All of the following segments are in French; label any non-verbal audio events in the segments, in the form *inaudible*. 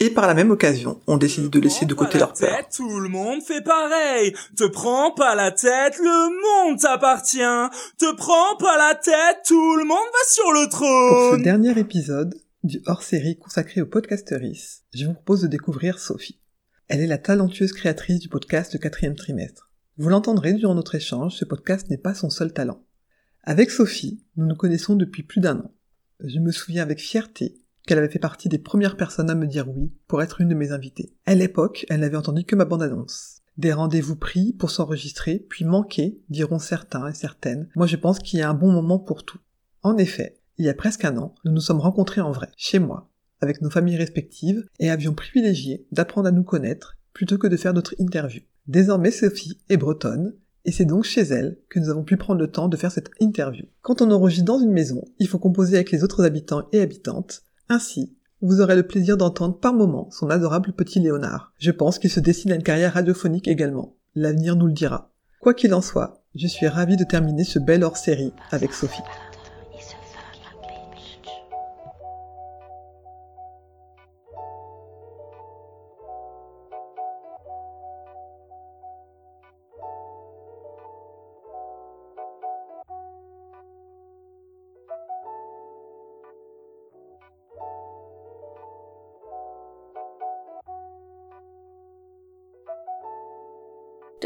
Et par la même occasion, on décide de laisser de côté leur peur. Tout le monde fait pareil. Te prends pas la tête, le monde t'appartient. Te prends pas la tête, tout le monde va sur le trône. Pour ce dernier épisode du hors-série consacré aux podcasteries, je vous propose de découvrir Sophie. Elle est la talentueuse créatrice du podcast de quatrième trimestre. Vous l'entendrez durant notre échange, ce podcast n'est pas son seul talent. Avec Sophie, nous nous connaissons depuis plus d'un an. Je me souviens avec fierté qu'elle avait fait partie des premières personnes à me dire oui pour être une de mes invitées. À l'époque, elle n'avait entendu que ma bande-annonce. Des rendez-vous pris pour s'enregistrer, puis manqués, diront certains et certaines. Moi je pense qu'il y a un bon moment pour tout. En effet, il y a presque un an, nous nous sommes rencontrés en vrai, chez moi, avec nos familles respectives, et avions privilégié d'apprendre à nous connaître plutôt que de faire notre interview. Désormais Sophie est bretonne, et c'est donc chez elle que nous avons pu prendre le temps de faire cette interview. Quand on enregistre dans une maison, il faut composer avec les autres habitants et habitantes, ainsi, vous aurez le plaisir d'entendre par moments son adorable petit Léonard. Je pense qu'il se dessine à une carrière radiophonique également. L'avenir nous le dira. Quoi qu'il en soit, je suis ravie de terminer ce bel hors-série avec Sophie.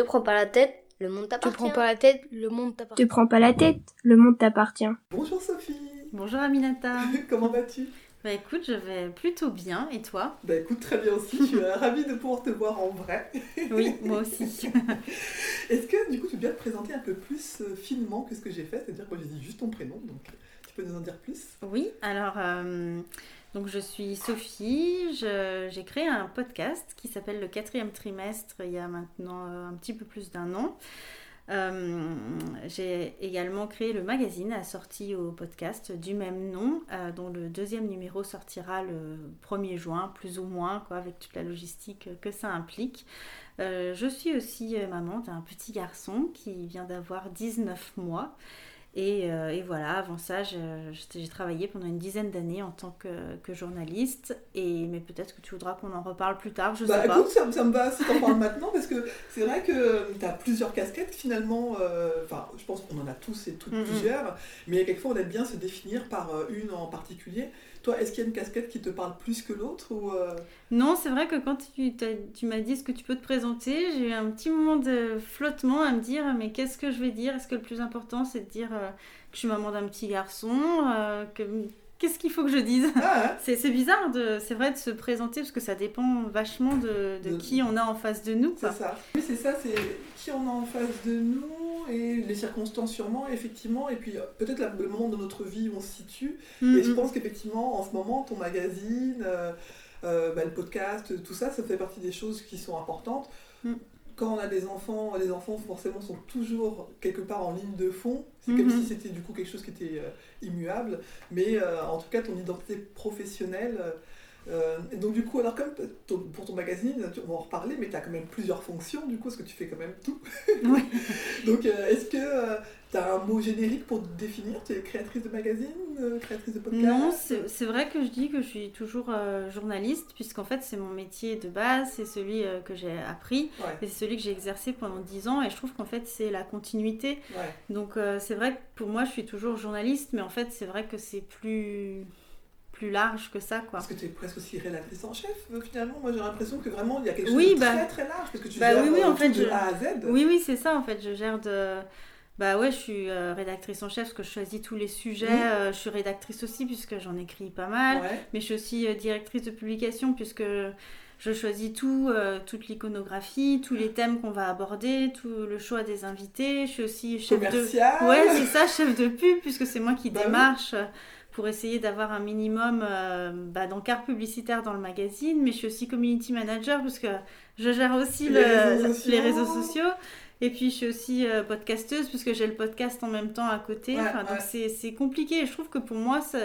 Te prends pas la tête, le monde Te t'appartient. prends pas la tête, le monde t'appartient. Te prends pas la tête, le monde t'appartient. Bonjour Sophie Bonjour Aminata. *laughs* Comment vas-tu? Bah écoute, je vais plutôt bien. Et toi? Bah écoute, très bien aussi, je suis ravie de pouvoir te voir en vrai. *laughs* Oui, moi aussi. *laughs* Est-ce que du coup tu veux bien te présenter un peu plus euh, finement que ce que j'ai fait? C'est-à-dire que j'ai dit juste ton prénom, donc euh, tu peux nous en dire plus? Oui, alors euh, donc je suis Sophie. J'ai créé un podcast qui s'appelle Le quatrième trimestre il y a maintenant euh, un petit peu plus d'un an. Euh, J'ai également créé le magazine assorti au podcast du même nom, euh, dont le deuxième numéro sortira le 1er juin, plus ou moins, quoi, avec toute la logistique que ça implique. Je suis aussi maman d'un petit garçon qui vient d'avoir 19 mois. Et, euh, et voilà, avant ça, j'ai travaillé pendant une dizaine d'années en tant que, que journaliste. Et, mais peut-être que tu voudras qu'on en reparle plus tard, je Bah sais pas. ça, me- ça me va si t'en parles maintenant, parce que c'est vrai que tu as plusieurs casquettes finalement, euh, enfin je pense qu'on en a tous et toutes Mhm. plusieurs, mais quelquefois on aime bien se définir par euh, une en particulier. Toi, est-ce qu'il y a une casquette qui te parle plus que l'autre euh, Non, c'est vrai que quand tu, m'as dit ce que tu peux te présenter, j'ai eu un petit moment de flottement à me dire mais qu'est-ce que je vais dire? Est-ce que le plus important c'est de dire euh, que je suis maman d'un petit garçon euh. Qu'est-ce qu'il faut que je dise Ah, hein C'est bizarre, de, c'est vrai, de se présenter parce que ça dépend vachement de, de De- qui on a en face de nous. c'est ça. Oui, c'est ça, c'est qui on a en face de nous et les circonstances sûrement, effectivement, et puis euh, peut-être le moment de notre vie où on se situe. Mm, Et je mm. pense qu'effectivement, en ce moment, ton magazine, euh, euh, bah, le podcast, tout ça, ça fait partie des choses qui sont importantes. Mm. Quand on a des enfants, les enfants forcément sont toujours quelque part en ligne de fond. C'est Mhm. comme si c'était du coup quelque chose qui était euh, immuable. Mais euh, en tout cas, ton identité professionnelle. euh, et donc du coup, alors comme ton- pour ton magazine, tu- on va en reparler, mais tu as quand même plusieurs fonctions du coup, parce que tu fais quand même tout. Ouais. *laughs* donc euh, est-ce que as un mot générique pour te définir Tu es créatrice de magazine, euh, créatrice de podcast Non, c'est vrai que je dis que je suis toujours euh, journaliste, puisqu'en fait c'est mon métier de base, c'est celui euh, que j'ai appris, Ouais, et c'est celui que j'ai exercé pendant 10 ans, et je trouve qu'en fait c'est la continuité. ouais. Donc euh, c'est vrai que pour moi je suis toujours journaliste, mais en fait c'est vrai que c'est plus, plus large que ça, quoi. Parce que tu es presque aussi rédactrice en chef, finalement. Moi, j'ai l'impression que vraiment, il y a quelque chose Oui, de bah- très très large, parce que tu bah gères oui, oui, en fait, de je- A à Z. Oui, oui, c'est ça en fait. Je gère de. Bah ouais, je suis euh, rédactrice en chef parce que je choisis tous les sujets. Euh, je suis rédactrice aussi puisque j'en écris pas mal. Ouais. Mais je suis aussi euh, directrice de publication puisque je choisis tout, toute l'iconographie, tous les thèmes qu'on va aborder, tout le choix des invités. Je suis aussi chef de. Commercial. Ouais, c'est ça, chef de pub puisque c'est moi qui Bah oui. démarche pour essayer d'avoir un minimum bah, d'encarts publicitaires dans le magazine, mais je suis aussi community manager parce que je gère aussi Les le- réseaux sociaux. les réseaux sociaux. Et puis je suis aussi euh, podcasteuse puisque j'ai le podcast en même temps à côté. Ouais, Enfin, ouais. Donc c'est compliqué. Et je trouve que pour moi, ça,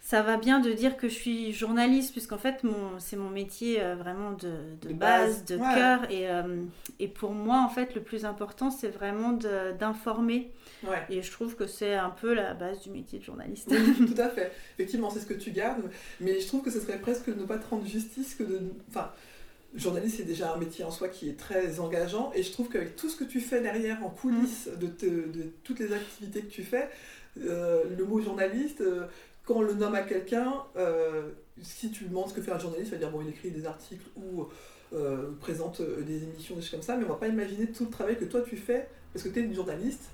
ça va bien de dire que je suis journaliste puisqu'en fait mon, c'est mon métier euh, vraiment de, de De base, base, de ouais. cœur. Et, euh, et pour moi, en fait, le plus important, c'est vraiment d'informer. Ouais. Et je trouve que c'est un peu la base du métier de journaliste. Oui, *laughs* tout à fait. Effectivement, c'est ce que tu gardes. Mais je trouve que ce serait presque ne pas te rendre justice que de. Enfin, journaliste, c'est déjà un métier en soi qui est très engageant. Et je trouve qu'avec tout ce que tu fais derrière, en coulisses, de, te- de toutes les activités que tu fais, euh, le mot journaliste, euh, quand on le nomme à quelqu'un, euh, si tu lui demandes ce que fait un journaliste, il va dire bon, il écrit des articles ou présente des émissions, des choses comme ça, mais on va pas imaginer tout le travail que toi tu fais, parce que tu es une journaliste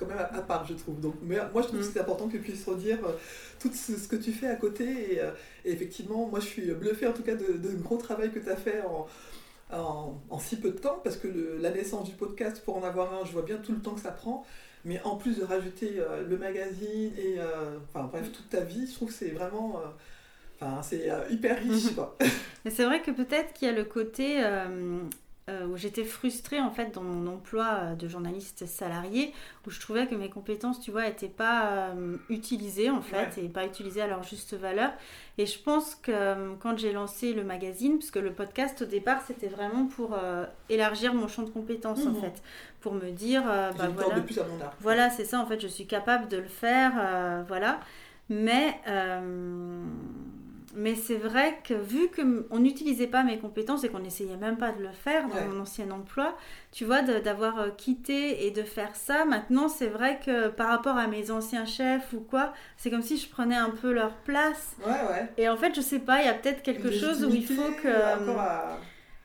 quand même à, à part, je trouve. Donc, mais moi, je trouve Mm. que c'est important que tu puisses redire euh, tout ce, ce que tu fais à côté. Et, euh, et effectivement, moi, je suis bluffée en tout cas de, de gros travail que tu as fait en, en, en si peu de temps, parce que le- la naissance du podcast, pour en avoir un, je vois bien tout le temps que ça prend. Mais en plus de rajouter euh, le magazine et euh, enfin bref toute ta vie, je trouve que c'est vraiment, euh, enfin c'est euh, hyper riche Mhm. quoi. Mais c'est vrai que peut-être qu'il y a le côté euh, euh, où j'étais frustrée en fait dans mon emploi euh, de journaliste salarié, où je trouvais que mes compétences, tu vois, n'étaient pas euh, utilisées en fait, et pas utilisées à leur juste valeur. Et je pense que euh, quand j'ai lancé le magazine, puisque le podcast au départ c'était vraiment pour euh, élargir mon champ de compétences en Mhm. fait, pour me dire, euh, bah voilà. de plus à mon art. Voilà, c'est ça, en fait, je suis capable de le faire, euh, voilà. Mais, euh, mais c'est vrai que vu qu'on n'utilisait pas mes compétences et qu'on n'essayait même pas de le faire dans Ouais. mon ancien emploi, tu vois, d'avoir euh, quitté et de faire ça, maintenant, c'est vrai que par rapport à mes anciens chefs ou quoi, c'est comme si je prenais un peu leur place. Ouais, ouais. Et en fait, je sais pas, il y a peut-être quelque chose où il faut que... à-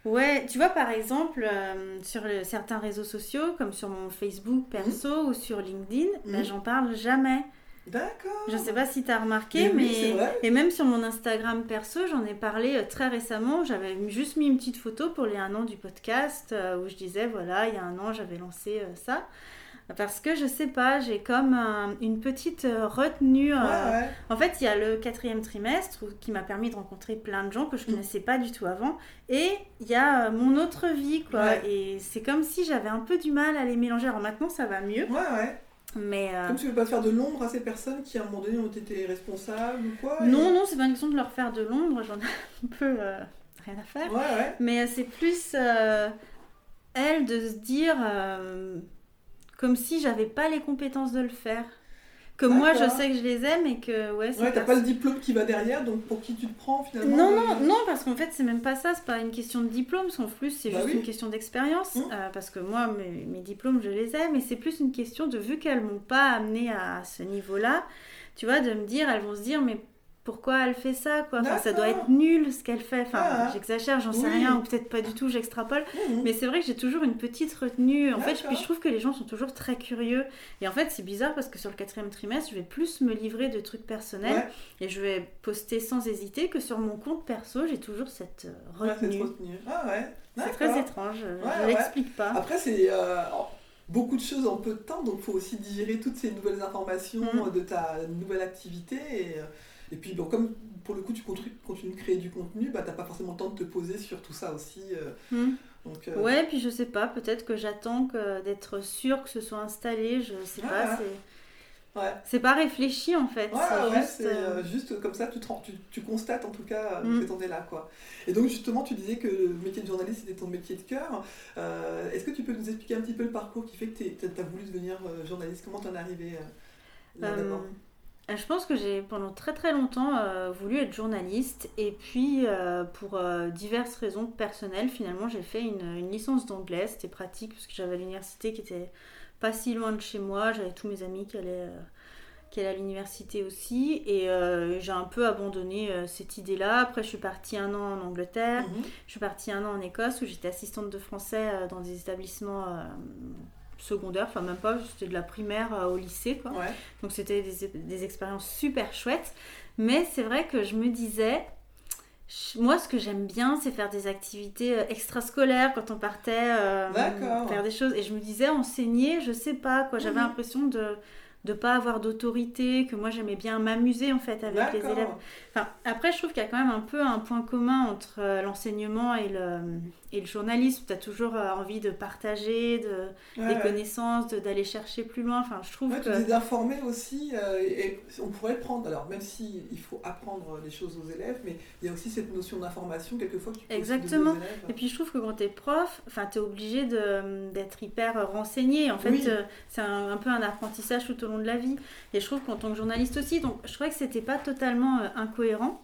Ouais, tu vois par exemple euh, sur le- certains réseaux sociaux, comme sur mon Facebook perso ou sur LinkedIn, ben, Mhm. j'en parle jamais. D'accord. Je sais pas si tu as remarqué, Mais mais, vrai. et même sur mon Instagram perso, j'en ai parlé euh, très récemment. J'avais juste mis une petite photo pour les un an du podcast euh, où je disais voilà, il y a un an, j'avais lancé euh, ça. Parce que je sais pas, j'ai comme un- une petite retenue. euh, Ouais, en fait, il y a le quatrième trimestre qui m'a permis de rencontrer plein de gens que Mm. je connaissais pas du tout avant. Et il y a mon autre vie, quoi. Ouais. Et c'est comme si j'avais un peu du mal à les mélanger. Alors maintenant, ça va mieux. Ouais, ouais. Mais euh, Comme tu veux pas faire de l'ombre à ces personnes qui à un moment donné ont été responsables ou quoi et- non, non, c'est pas une question de leur faire de l'ombre. J'en ai *laughs* un peu euh, rien à faire. Ouais, ouais. Mais euh, c'est plus euh, elle de se dire comme si j'avais pas les compétences de le faire. Que moi, je sais que je les aime et que ouais, c'est Ouais, t'as pas le diplôme qui va derrière, donc pour qui tu te prends finalement Non, euh, non, non, parce qu'en fait, c'est même pas ça, c'est pas une question de diplôme, parce qu'en plus, c'est Bah juste oui. une question d'expérience. Mmh. euh, parce que moi, mes, mes diplômes, je les ai, mais c'est plus une question de, vu qu'elles m'ont pas amené à ce niveau-là, tu vois, de me dire, elles vont se dire, mais pourquoi elle fait ça, quoi Enfin, ça doit être nul ce qu'elle fait. Enfin, Ah. j'exagère, j'en sais rien, ou peut-être pas du tout, j'extrapole. Mais c'est vrai que j'ai toujours une petite retenue. En fait, puis je trouve que les gens sont toujours très curieux. Et en fait, c'est bizarre parce que sur le quatrième trimestre, je vais plus me livrer de trucs personnels Ouais, et je vais poster sans hésiter que sur mon compte perso, j'ai toujours cette euh, retenue. retenu. Ah ouais. c'est très étrange, je Ouais, je ouais. l'explique pas. Après, c'est euh, beaucoup de choses en peu de temps, donc il faut aussi digérer toutes ces nouvelles informations Mhm. de ta nouvelle activité. Et, euh, et puis, bon, comme pour le coup, tu continu- continues de créer du contenu, bah, t'as pas forcément le temps de te poser sur tout ça aussi. euh, Hmm. donc, euh, Ouais, puis je sais pas, peut-être que j'attends que d'être sûre que ce soit installé, je sais Ouais, pas, c'est ouais. c'est pas réfléchi en fait, Ouais, c'est ouais, juste c'est euh, juste comme ça, tu, te rends- tu, tu constates en tout cas euh, Mm. que t'en es là. Quoi. Et donc justement, tu disais que le métier de journaliste c'était ton métier de cœur. Est-ce que tu peux nous expliquer un petit peu le parcours qui fait que tu as voulu devenir journaliste? Comment t'en es arrivé là d'abord? Je pense que j'ai pendant très très longtemps euh, voulu être journaliste. Et puis euh, pour euh, diverses raisons personnelles finalement j'ai fait une, une licence d'anglais, c'était pratique parce que j'avais l'université qui était pas si loin de chez moi, j'avais tous mes amis qui allaient, euh, qui allaient à l'université aussi. Et euh, j'ai un peu abandonné euh, cette idée-là. Après je suis partie un an en Angleterre, Mhm. je suis partie un an en Écosse où j'étais assistante de français euh, dans des établissements secondaires, enfin même pas, c'était de la primaire euh, au lycée quoi. Ouais. Donc c'était des, des expériences super chouettes. Mais c'est vrai que je me disais, je- moi ce que j'aime bien c'est faire des activités euh, extrascolaires quand on partait euh, faire des choses. Et je me disais enseigner, je sais pas quoi, j'avais l'impression de de pas avoir d'autorité, que moi j'aimais bien m'amuser en fait avec les élèves. Enfin, après, je trouve qu'il y a quand même un peu un point commun entre l'enseignement et le, et le journalisme. Tu as toujours euh, envie de partager de, Ouais, des ouais. connaissances, de- d'aller chercher plus loin. Enfin, je trouve Ouais, tu que. d'informer aussi, euh, et on pourrait prendre. Alors, même si il faut apprendre des choses aux élèves, mais il y a aussi cette notion d'information, quelquefois, que tu peux Exactement. aux élèves. Et puis je trouve que quand tu es prof, tu es obligé d'être hyper renseigné. En fait, Oui. euh, c'est un, un peu un apprentissage tout au long de la vie. Et je trouve qu'en tant que journaliste aussi, donc je trouvais que c'était pas totalement euh, incohérent.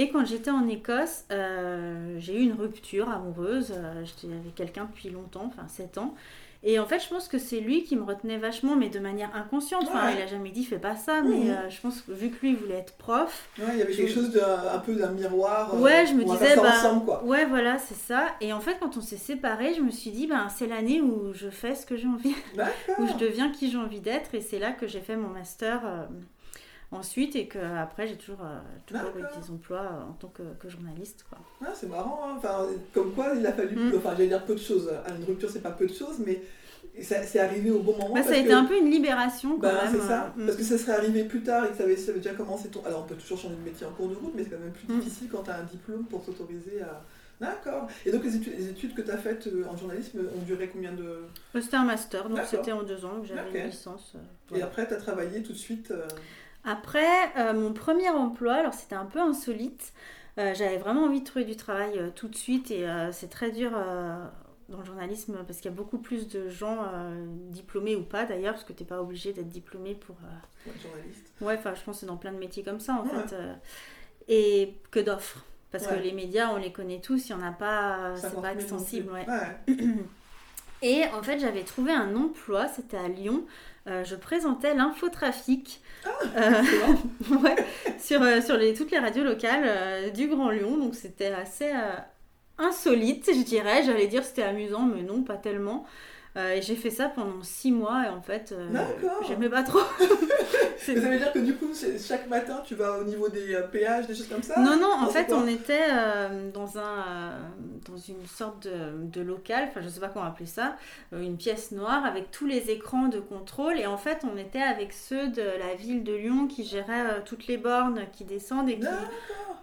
Et quand j'étais en Écosse, euh, j'ai eu une rupture amoureuse. Euh, j'étais avec quelqu'un depuis longtemps, enfin 7 ans. Et en fait, je pense que c'est lui qui me retenait vachement, mais de manière inconsciente. Enfin, Ouais. il a jamais dit fais pas ça, Mhm. mais euh, je pense que vu que lui voulait être prof, Ouais, il y avait quelque chose d'un un peu d'un miroir. euh, Ouais, je me disais, bah, ensemble, quoi. ouais, voilà, c'est ça. Et en fait, quand on s'est séparés, je me suis dit, ben, c'est l'année où je fais ce que j'ai envie, *laughs* où je deviens qui j'ai envie d'être. Et c'est là que j'ai fait mon master euh, ensuite et que après j'ai toujours, euh, toujours eu des emplois euh, en tant que, que journaliste. Quoi. Ah, c'est marrant, hein. enfin, comme quoi il a fallu, Mm. enfin j'allais dire peu de choses, une rupture c'est pas peu de choses, mais ça- c'est arrivé au bon moment. Bah, ça a été que- un peu une libération quand Bah, même. c'est ça, euh, parce que ça serait arrivé plus tard et que ça avait, ça avait déjà commencé ton... Alors on peut toujours changer de métier en cours de route, mais c'est quand même plus Mm. difficile quand tu as un diplôme pour s'autoriser à... D'accord. Et donc les études, les études que tu as faites en journalisme ont duré combien de... C'était un master, donc c'était en deux ans que j'avais Ok. une licence. euh, Et après tu as travaillé tout de suite... euh, Après, euh, mon premier emploi, alors c'était un peu insolite. Euh, J'avais vraiment envie de trouver du travail euh, tout de suite et c'est très dur dans le journalisme parce qu'il y a beaucoup plus de gens diplômés ou pas d'ailleurs, parce que tu n'es pas obligé d'être diplômé pour. ouais, journaliste. Ouais, enfin, je pense que c'est dans plein de métiers comme ça en Ouais. fait. et que d'offres. Parce Ouais. que les médias, on les connaît tous, il n'y en a pas, c'est 50 pas 000 non extensible. Ouais. *clears throat* Et en fait, j'avais trouvé un emploi, c'était à Lyon. Euh, je présentais l'infotrafic euh, *laughs* ouais, sur, euh, sur les, toutes les radios locales euh, du Grand Lyon. Donc c'était assez euh, insolite, je dirais. J'allais dire c'était amusant, mais non, pas tellement. Euh, et j'ai fait ça pendant six mois et en fait, euh, j'aimais pas trop. *laughs* Ça veut dire que du coup, chaque matin, tu vas au niveau des euh, péages, des choses comme ça Non, non, en fait, on était euh, dans, un, dans une sorte de, de local, enfin, je sais pas comment appeler ça, une pièce noire avec tous les écrans de contrôle. Et en fait, on était avec ceux de la ville de Lyon qui géraient toutes les bornes qui descendent et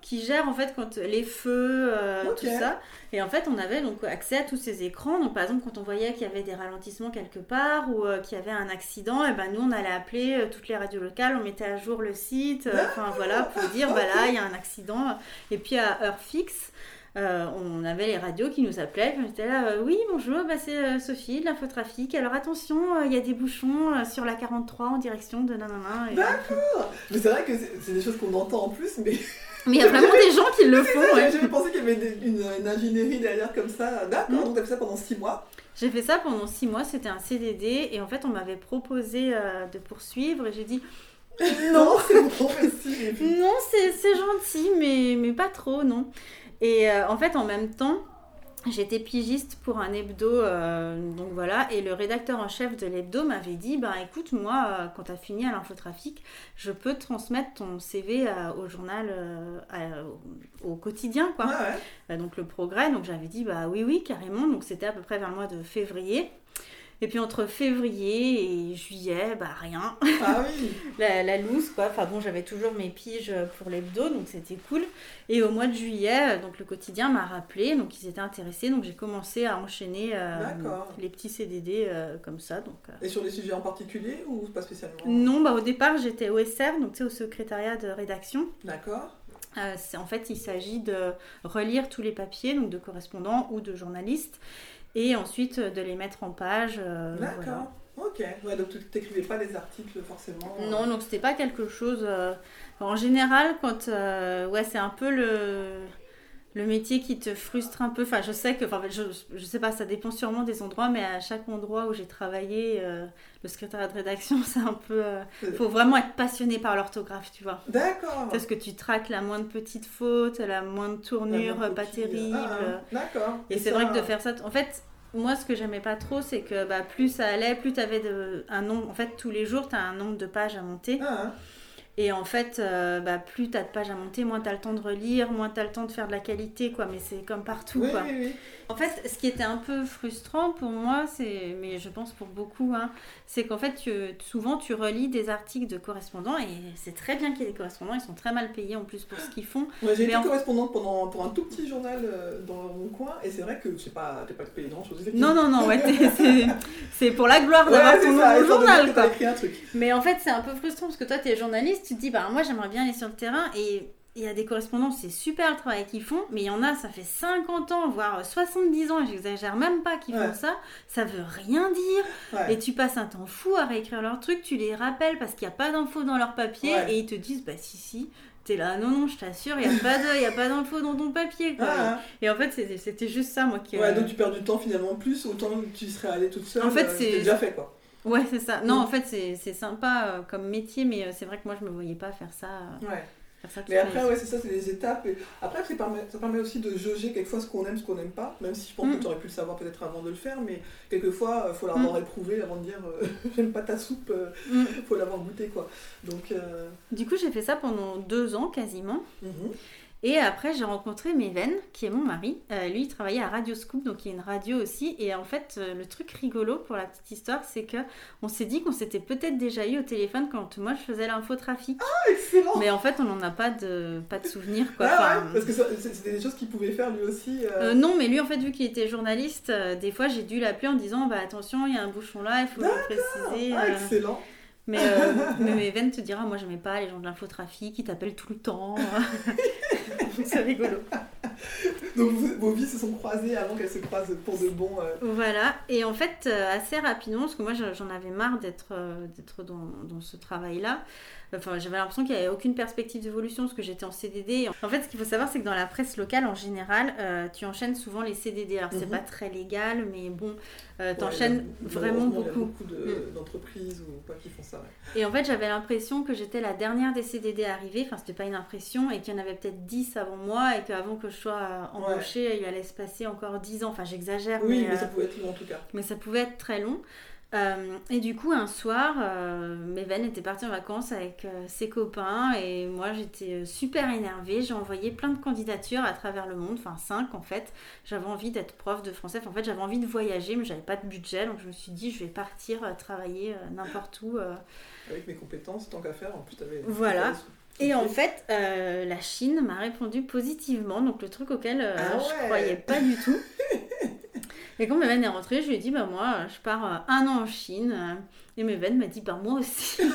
qui, gèrent en fait quand les feux, tout ça. Et en fait, on avait donc accès à tous ces écrans. Donc, par exemple, quand on voyait qu'il y avait des ralentissements quelque part ou euh, qu'il y avait un accident, et ben nous, on allait appeler euh, toutes les radios locales, on mettait à jour le site, euh, enfin voilà, pour dire *laughs* bah là, il y a un accident. Et puis à heure fixe. euh, on avait les radios qui nous appelaient, puis on était là, euh, oui bonjour, bah, c'est euh, Sophie de l'infotrafic, alors attention, il y a des bouchons sur la 43 en direction de nanana. Et- D'accord. Mais c'est vrai que c'est des choses qu'on entend en plus, mais Mais il y a vraiment des gens qui le *laughs* font. ouais. j'avais pensé qu'il y avait des- une, une ingénierie derrière comme ça. D'accord, Mm. donc t'as fait ça pendant 6 mois. J'ai fait ça pendant six mois, c'était un CDD et en fait on m'avait proposé euh, de poursuivre et j'ai dit *laughs* Non, c'est bon, *laughs* non c'est c'est gentil mais, mais pas trop non. Et euh, en fait en même temps j'étais pigiste pour un hebdo euh, donc voilà et le rédacteur en chef de l'hebdo m'avait dit ben écoute moi euh, quand tu as fini à l'infotrafic je peux transmettre ton CV à- au journal euh, à- au, quotidien quoi. Ouais. Euh, donc le progrès. Donc j'avais dit bah oui oui carrément. Donc c'était à peu près vers le mois de février. Et puis entre février et juillet, bah rien. Ah oui. *laughs* la, la loose quoi. Enfin bon j'avais toujours mes piges pour l'hebdo donc c'était cool. Et au mois de juillet, euh, donc le quotidien m'a rappelé, donc ils étaient intéressés. Donc j'ai commencé à enchaîner euh, les petits CDD euh, comme ça. Donc euh. Et sur des sujets en particulier ou pas spécialement? Non bah au départ j'étais au SR donc tu sais au secrétariat de rédaction. D'accord. En fait, il s'agit de relire tous les papiers, donc de correspondants ou de journalistes, et ensuite euh, de les mettre en page. euh, D'accord. voilà. Ok. Ouais, donc tu t'écrivais pas des articles forcément. euh, Non, donc c'était pas quelque chose. euh, En général, quand. euh, ouais, c'est un peu le. Le métier qui te frustre un peu. Enfin, je sais que. Enfin, je, je sais pas, ça dépend sûrement des endroits, mais à chaque endroit où j'ai travaillé, euh, le secrétariat de rédaction, *laughs* c'est un peu. euh, faut vraiment être passionné par l'orthographe, tu vois. D'accord. Parce que tu traques la moindre petite faute, la moindre tournure La pas copie, euh, terrible. ah, D'accord. Et c'est ça- vrai que de faire ça, en fait, moi ce que j'aimais pas trop, c'est que bah, plus ça allait, plus tu avais un nombre, en fait tous les jours tu as un nombre de pages à monter. Ah, Et en fait, euh, bah, plus t'as de pages à monter, moins t'as le temps de relire, moins t'as le temps de faire de la qualité, quoi. Mais c'est comme partout, Oui, quoi. oui, oui. En fait, ce qui était un peu frustrant pour moi, c'est, mais je pense pour beaucoup, hein, c'est qu'en fait, tu- souvent tu relis des articles de correspondants et c'est très bien qu'il y ait des correspondants, ils sont très mal payés en plus pour ce qu'ils font. Ouais, j'ai été en- correspondante pendant, pour un tout petit journal euh, dans mon coin, et c'est vrai que je sais pas, t'es pas payé grand chose. Non, non, non, ouais, t'es- *laughs* c'est, c'est pour la gloire d'avoir Ouais, ton ça, journal, quoi. t'as écrit un truc. Mais en fait, c'est un peu frustrant parce que toi, tu es journaliste, tu te dis, bah moi, j'aimerais bien aller sur le terrain et il y a des correspondants, c'est super le travail qu'ils font, mais il y en a, ça fait 50 ans, voire 70 ans, et j'exagère même pas qu'ils Ouais. font ça, ça veut rien dire. Ouais. Et tu passes un temps fou à réécrire leurs trucs, tu les rappelles parce qu'il n'y a pas d'infos dans leur papier Ouais. et ils te disent, bah si, si. T'es là, non, non, je t'assure, il n'y a pas d'infos dans ton papier. Quoi. Ah, Et en fait, c'était juste ça, moi, qui. ouais, donc tu perds du temps finalement plus, autant que tu serais allée toute seule. En fait, euh, c'est- déjà fait quoi. Ouais, c'est ça. Non, Mm. en fait, c'est sympa euh, comme métier, mais euh, c'est vrai que moi, je me voyais pas faire ça. euh, Ouais. faire ça Mais ma après, ouais, c'est ça, c'est les étapes. Et après, ça permet, ça permet aussi de jauger quelquefois ce qu'on aime, ce qu'on n'aime pas. Même si je pense Mm. que tu aurais pu le savoir peut-être avant de le faire, mais quelquefois, il faut Mm. l'avoir éprouvé avant de dire euh, *laughs* j'aime pas ta soupe, il Mm. faut l'avoir goûté quoi. Donc, euh, Du coup, j'ai fait ça pendant deux ans quasiment. mhm. Et après, j'ai rencontré Meven, qui est mon mari. Euh, lui, il travaillait à Radio Scoop, donc il y a une radio aussi. Et en fait, euh, le truc rigolo pour la petite histoire, c'est que on s'est dit qu'on s'était peut-être déjà eu au téléphone quand moi je faisais l'infotrafic. excellent! Mais en fait, on n'en a pas de, pas de souvenir, quoi. Ah ouais, parce que c'était des choses qu'il pouvait faire lui aussi. euh, non, mais lui, en fait, vu qu'il était journaliste, des fois, j'ai dû l'appeler en disant bah, attention, il y a un bouchon là, il faut le préciser. ah, excellent! Mais, euh, *laughs* mais Meven te dira moi, j'aimais pas les gens de l'infotrafic, ils t'appellent tout le temps. *laughs* c'est rigolo. Donc vos vies se sont croisées avant qu'elles se croisent pour de bon. euh, Voilà, et en fait, euh, assez rapidement, parce que moi j'en avais marre d'être euh, d'être dans, dans ce travail-là, enfin j'avais l'impression qu'il n'y avait aucune perspective d'évolution, parce que j'étais en CDD. En fait, ce qu'il faut savoir, c'est que dans la presse locale, en général, euh, tu enchaînes souvent les CDD. Alors, c'est Mhm. pas très légal, mais bon, euh, y a- vraiment malheureusement, il y a beaucoup. beaucoup de- d'entreprises ou pas qui font ça. Ouais. Et en fait, j'avais l'impression que j'étais la dernière des CDD arrivée. Enfin, c'était pas une impression, et qu'il y en avait peut-être 10 avant moi, et qu'avant que je sois embauchée, il allait se passer encore 10 ans. Enfin, j'exagère, Oui, mais, mais euh, ça pouvait être long en tout cas. mais ça pouvait être très long. Euh, et du coup, un soir, euh, Meven était partie en vacances avec euh, ses copains et moi j'étais euh, super énervée. J'ai envoyé plein de candidatures à travers le monde, enfin cinq en fait. J'avais envie d'être prof de français, Enfin, en fait j'avais envie de voyager, mais j'avais pas de budget donc je me suis dit je vais partir travailler n'importe où. Avec mes compétences, tant qu'à faire, en plus t'avais. Voilà. Et en fait, euh, la Chine m'a répondu positivement, donc le truc auquel euh, Ah ouais. je croyais pas du tout. *laughs* Et quand Meven est rentrée, je lui ai dit, bah moi, je pars euh, un an en Chine. Et Meven m'a dit, bah moi aussi. *laughs*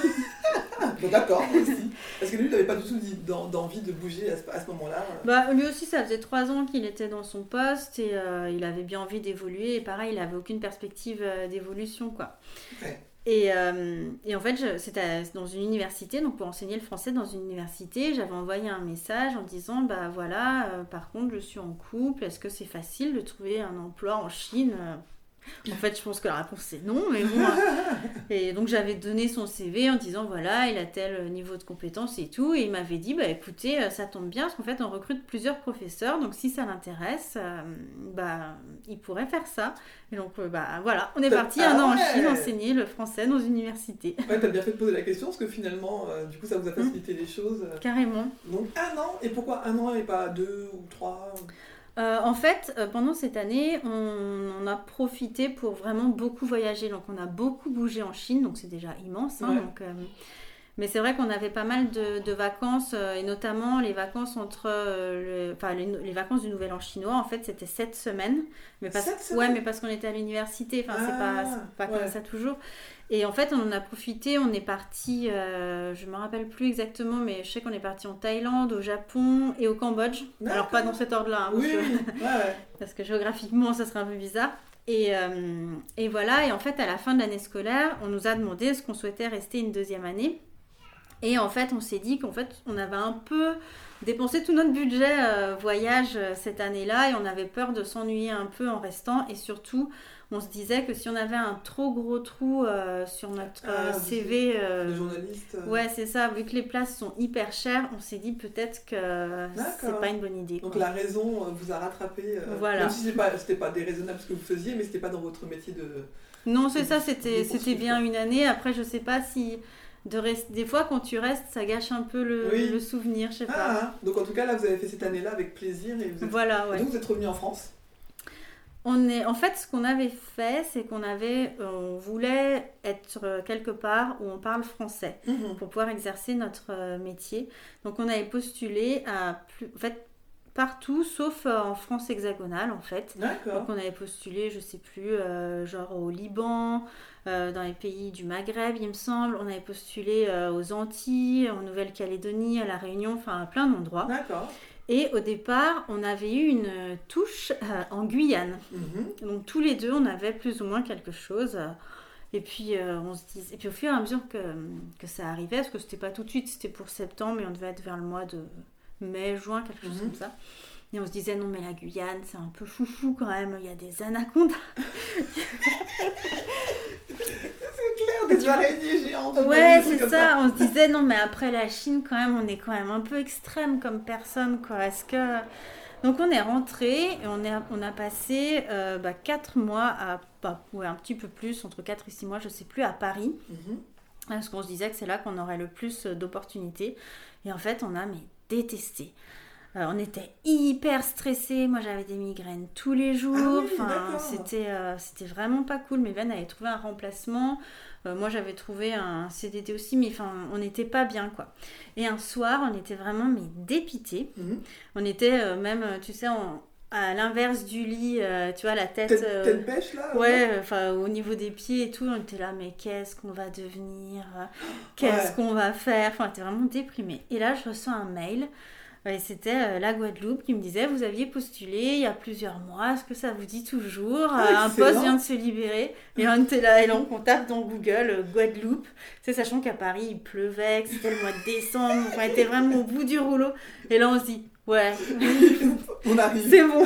Bon, d'accord, aussi. Parce que lui, il n'avait pas du tout d'envie de bouger à ce, moment-là. bah lui aussi, ça faisait trois ans qu'il était dans son poste et euh, il avait bien envie d'évoluer. Et pareil, il avait aucune perspective d'évolution, quoi. Ouais. Et, euh, et en fait, c'était dans une université, donc pour enseigner le français dans une université, j'avais envoyé un message en disant Bah voilà, euh, par contre, je suis en couple, est-ce que c'est facile de trouver un emploi en Chine En fait, je pense que la réponse c'est non, mais bon. hein. *laughs* et donc, j'avais donné son CV en disant Voilà, il a tel niveau de compétence et tout. Et il m'avait dit Bah écoutez, euh, ça tombe bien, parce qu'en fait, on recrute plusieurs professeurs, donc si ça l'intéresse, euh, bah il pourrait faire ça. Et donc, euh, bah voilà, on est parti Ah un an en Chine enseigner le français dans une université. Ouais, t'as bien fait de poser la question, parce que finalement, euh, du coup, ça vous a facilité les choses. euh. Carrément. Donc un an, et pourquoi un an et pas deux ou trois Euh, en fait, euh, pendant cette année, on en a profité pour vraiment beaucoup voyager. Donc, on a beaucoup bougé en Chine, donc c'est déjà immense. hein, Ouais. donc, euh, Mais c'est vrai qu'on avait pas mal de, de vacances, euh, et notamment les vacances entre, euh, le- enfin les, les vacances du Nouvel An chinois. En fait, c'était sept semaines. Mais parce, Sept ouais, semaines mais parce qu'on était à l'université. Enfin, c'est pas, Ah, c'est pas ouais. comme ça toujours. Et en fait, on en a profité. On est parti, euh, je me rappelle plus exactement, mais je sais qu'on est parti en Thaïlande, au Japon et au Cambodge. Alors pas dans cet ordre-là. hein, parce Oui, que- ouais, ouais. *laughs* parce que géographiquement ça serait un peu bizarre. Et, euh, et voilà, et en fait à la fin de l'année scolaire, on nous a demandé est-ce qu'on souhaitait rester une deuxième année. Et en fait, on s'est dit qu'en fait, on avait un peu dépensé tout notre budget euh, voyage euh, cette année-là et on avait peur de s'ennuyer un peu en restant. Et surtout, on se disait que si on avait un trop gros trou euh, sur notre Ah, CV, Les journalistes. euh, ouais, c'est ça, vu que les places sont hyper chères, on s'est dit peut-être que c'est pas une bonne idée. Donc la raison vous a rattrapé. Voilà. Même si c'était pas, pas déraisonnable ce que vous faisiez, mais c'était pas dans votre métier de. Non, c'est ça, c'était bien une année. Après, je sais pas si de. Des fois, quand tu restes, ça gâche un peu le, Oui. le souvenir, je sais pas. Ah, hein. donc en tout cas, là, vous avez fait cette année-là avec plaisir et vous êtes... Voilà, Et donc vous êtes revenu en France On est, en fait, ce qu'on avait fait, c'est qu'on avait, on voulait être quelque part où on parle français pour pouvoir exercer notre euh, métier. Donc, on avait postulé à plus, en fait, partout, sauf euh, en France hexagonale, en fait. D'accord. Donc, on avait postulé, je sais plus, euh, genre au Liban, euh, dans les pays du Maghreb, il me semble. On avait postulé euh, aux Antilles, en Nouvelle-Calédonie, à La Réunion, enfin, à plein d'endroits. D'accord. Et au départ, on avait eu une touche en Guyane. Mhm. Donc tous les deux, on avait plus ou moins quelque chose. Et puis euh, on se disait, et puis au fur et à mesure que, que ça arrivait, parce que c'était pas tout de suite, c'était pour septembre, mais on devait être vers le mois de mai, juin, quelque chose Mhm. comme ça. Et on se disait non mais la Guyane, c'est un peu foufou quand même. Il y a des anacondas. *laughs* C'est clair, des araignées géantes. Ouais, c'est ça. On se disait non mais après la Chine quand même, on est quand même un peu extrême comme personne quoi. Est-ce que donc on est rentré et on, est, on a passé euh, bah, 4 mois à, bah, ouais, un petit peu plus, entre 4 et 6 mois, je sais plus, à Paris. Mhm. Parce qu'on se disait que c'est là qu'on aurait le plus d'opportunités. Et en fait, on a mais détesté. Euh, on était hyper stressés. Moi, j'avais des migraines tous les jours. Ah oui, enfin, d'accord. c'était, euh, c'était vraiment pas cool. Mes veines avaient trouvé un remplacement. Euh, moi, j'avais trouvé un CDD aussi, mais enfin, on n'était pas bien, quoi. Et un soir, on était vraiment mais dépités. Mhm. On était même, tu sais, en- à l'inverse du lit, euh, tu vois, la tête. Tête, euh, tête bêche là Ouais, enfin au niveau des pieds et tout, on était là, mais qu'est-ce qu'on va devenir? *gasps* Qu'est-ce Ouais. qu'on va faire? Enfin, on était vraiment déprimés. Et là, je reçois un mail, et c'était euh, la Guadeloupe qui me disait Vous aviez postulé il y a plusieurs mois, est-ce que ça vous dit toujours Ah, Un poste vient de se libérer? Et on était là, et là, on tape dans Google euh, Guadeloupe, tu sais, sachant qu'à Paris, il pleuvait, que c'était le mois de décembre, on était vraiment au bout du rouleau. Et là, on se dit Ouais, *laughs* On arrive. c'est bon.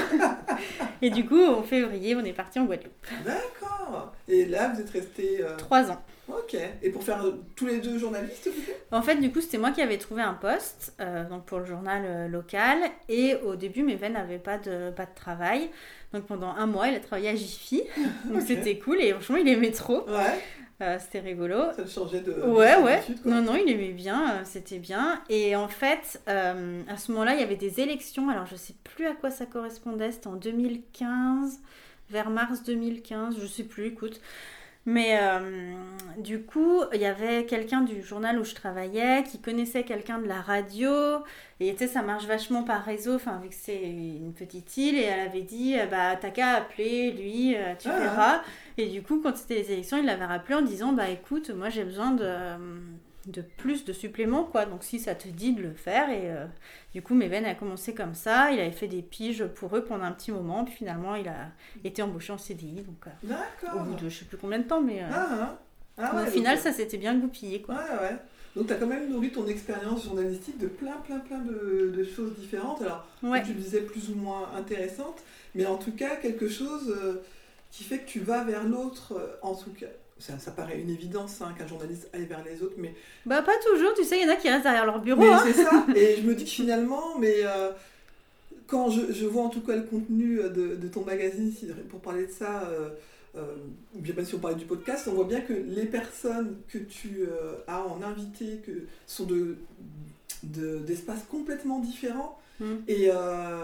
et du coup, en février, on est parti en Guadeloupe. D'accord. Et là, vous êtes restés. euh, Trois ans. Ok. Et pour faire euh, tous les deux journalistes, En fait, du coup, c'était moi qui avais trouvé un poste euh, donc pour le journal euh, local. Et au début, mes veines n'avaient pas de, pas de travail. Donc pendant un mois, il a travaillé à Jiffy. Donc *laughs* c'était cool. Et franchement, il aimait trop. Ouais. Euh, c'était rigolo. Ça changeait de. Ouais, de ouais. quoi. Non, non, il aimait bien, euh, c'était bien. Et en fait, euh, à ce moment-là, il y avait des élections. Alors, je sais plus à quoi ça correspondait. C'était en 2015, vers mars 2015, je sais plus, écoute. Mais euh, du coup, il y avait quelqu'un du journal où je travaillais qui connaissait quelqu'un de la radio. Et tu sais, ça marche vachement par réseau, enfin, vu que c'est une petite île. Et elle avait dit, euh, bah, t'as qu'à appeler lui, euh, tu Ah. verras. Et du coup, quand c'était les élections, il l'avait rappelé en disant Bah écoute, moi j'ai besoin de, de plus de suppléments, quoi. Donc si ça te dit de le faire. Et euh, du coup, mes veines a commencé comme ça. Il avait fait des piges pour eux pendant un petit moment. Puis finalement, il a été embauché en CDI. Donc euh, au bout de je sais plus combien de temps, mais euh, Ah, hein. Ah au ouais, final, donc, ça s'était bien goupillé, quoi. Ouais, ouais. Donc, tu as quand même nourri ton expérience journalistique de plein, plein, plein de, de choses différentes. Alors, Ouais. tu disais, plus ou moins intéressantes, mais en tout cas, quelque chose qui fait que tu vas vers l'autre, en tout cas. Ça, ça paraît une évidence hein, qu'un journaliste aille vers les autres, mais, Bah pas toujours, tu sais, il y en a qui restent derrière leur bureau. hein. c'est ça. *laughs* Et je me dis que finalement, mais euh, quand je, je vois en tout cas le contenu de, de ton magazine, pour parler de ça, euh, euh, ou bien même si on parlait du podcast, on voit bien que les personnes que tu euh, as en invité que sont de de- d'espaces complètement différents. Mm. Et, euh,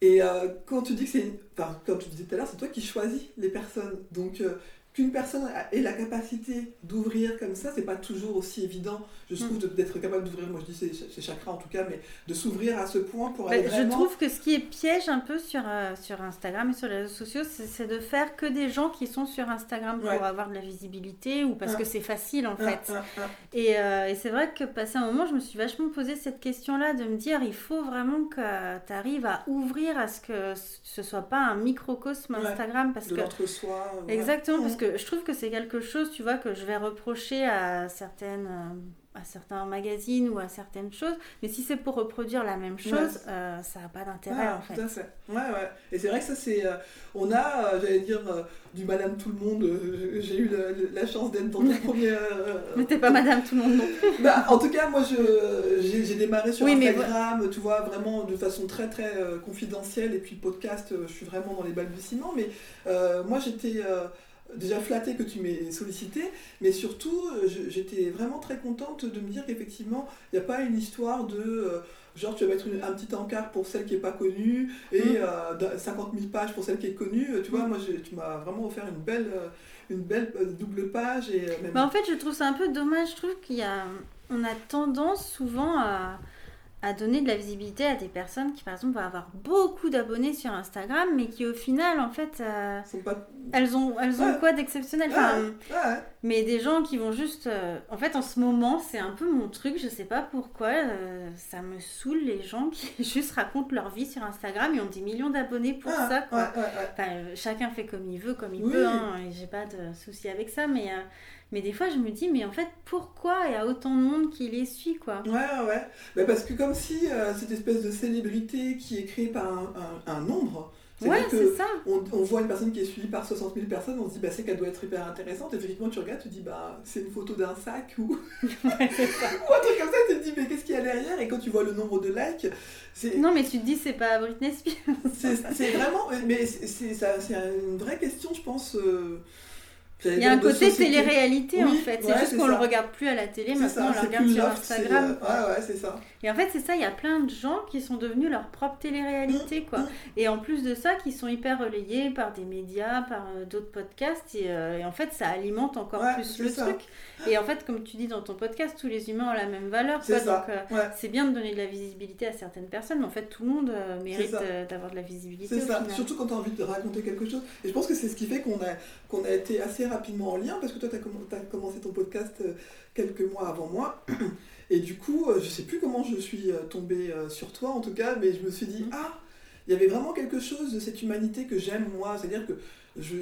et euh, quand tu dis que c'est... une- Enfin, comme tu disais tout à l'heure, c'est toi qui choisis les personnes. Donc, euh, qu'une personne ait la capacité d'ouvrir comme ça, c'est pas toujours aussi évident, je trouve, de- d'être capable d'ouvrir, moi je dis c'est chakra en tout cas, mais de s'ouvrir à ce point pour Bah, aller je trouve que ce qui est piège un peu sur, euh, sur Instagram et sur les réseaux sociaux, c'est de faire que des gens qui sont sur Instagram pour Ouais. avoir de la visibilité ou parce Ah. que c'est facile en Ah, fait. ah. Et, euh, et c'est vrai que passé un moment, je me suis vachement posé cette question-là de me dire il faut vraiment que tu arrives à ouvrir à ce que ce soit pas un microcosme Ouais. Instagram parce de que euh, ouais. Exactement, parce que je trouve que c'est quelque chose, tu vois, que je vais reprocher à certaines, euh, à certains magazines ou à certaines choses. Mais si c'est pour reproduire la même chose, euh, ça n'a pas d'intérêt Ah, en fait. Tout à fait. Ouais, ouais. Et c'est vrai que ça, c'est. euh, on a, euh, j'allais dire, du Madame Tout le Monde. J'ai eu la, la chance d'être dans ton *laughs* premier. Mais t'es pas Madame Tout le Monde non plus. Bah, en tout cas, moi, je, j'ai, j'ai démarré sur Oui, mais Instagram, tu vois, vraiment de façon très, très confidentielle. Et puis podcast, je suis vraiment dans les balbutiements. Mais moi, j'étais déjà flattée que tu m'aies sollicité, mais surtout, euh, je- j'étais vraiment très contente de me dire qu'effectivement, il n'y a pas une histoire de. euh, Genre, tu vas mettre une- un petit encart pour celle qui n'est pas connue et Mm. euh, d'un- 50 000 pages pour celle qui est connue. Tu vois, Mm. moi, j'ai- tu m'as vraiment offert une belle, euh, une belle euh, double page. Et, euh, même... Bah, en fait, je trouve ça un peu dommage. Je trouve qu'il y a, on a tendance souvent à, à donner de la visibilité à des personnes qui, par exemple, vont avoir beaucoup d'abonnés sur Instagram, mais qui, au final, en fait, euh, pas... elles ont, elles ont Ouais. quoi d'exceptionnel? Enfin, Ouais, Mais des gens qui vont juste. euh, En fait, en ce moment, c'est un peu mon truc, je sais pas pourquoi. euh, ça me saoule les gens qui *laughs* juste racontent leur vie sur Instagram et ont des millions d'abonnés pour Ah, ça, quoi. ouais, ouais, ouais. Enfin, euh, chacun fait comme il veut, comme il Oui. peut, hein, et j'ai pas de souci avec ça, mais, euh, mais des fois je me dis, mais en fait, pourquoi il y a autant de monde qui les suit, quoi? Ouais, ouais, ouais. Bah, parce que comme si euh, cette espèce de célébrité qui est créée par un, un- un nombre, Ouais, c'est ça. on, on voit une personne qui est suivie par 60 000 personnes, on se dit bah, c'est qu'elle doit être hyper intéressante. Effectivement, tu regardes, tu te dis bah c'est une photo d'un sac ou... *laughs* Ouais, *laughs* ou un truc comme ça, tu te dis mais qu'est-ce qu'il y a derrière? Et quand tu vois le nombre de likes, c'est Non, mais tu te dis, c'est pas Britney Spears. c'est- vraiment. Mais c'est une vraie question, je pense. euh, Il y a un côté télé-réalité en Oui, fait. C'est ouais, juste qu'on le regarde plus à la télé, maintenant ça, on le regarde sur Instagram. euh, Ouais, ouais, c'est ça. Et en fait, c'est ça, il y a plein de gens qui sont devenus leur propre télé-réalité, quoi. Mm. Et en plus de ça, qui sont hyper relayés par des médias, par euh, d'autres podcasts. Et, euh, et en fait, ça alimente encore Ouais, plus le ça. truc. Et en fait, comme tu dis dans ton podcast, tous les humains ont la même valeur, quoi. ça. Donc, c'est bien de donner de la visibilité à certaines personnes, mais en fait, tout le monde mérite d'avoir de la visibilité. C'est ça, surtout quand tu as envie de raconter quelque chose. Et je pense que c'est ce qui fait qu'on a, qu'on a été assez rapidement en lien, parce que toi, tu as, commencé ton podcast euh, quelques mois avant moi. *clears throat* Et du coup, euh, je sais plus comment je suis euh, tombée sur toi, en tout cas, mais je me suis dit, Mhm. ah, il y avait vraiment quelque chose de cette humanité que j'aime, moi. C'est-à-dire que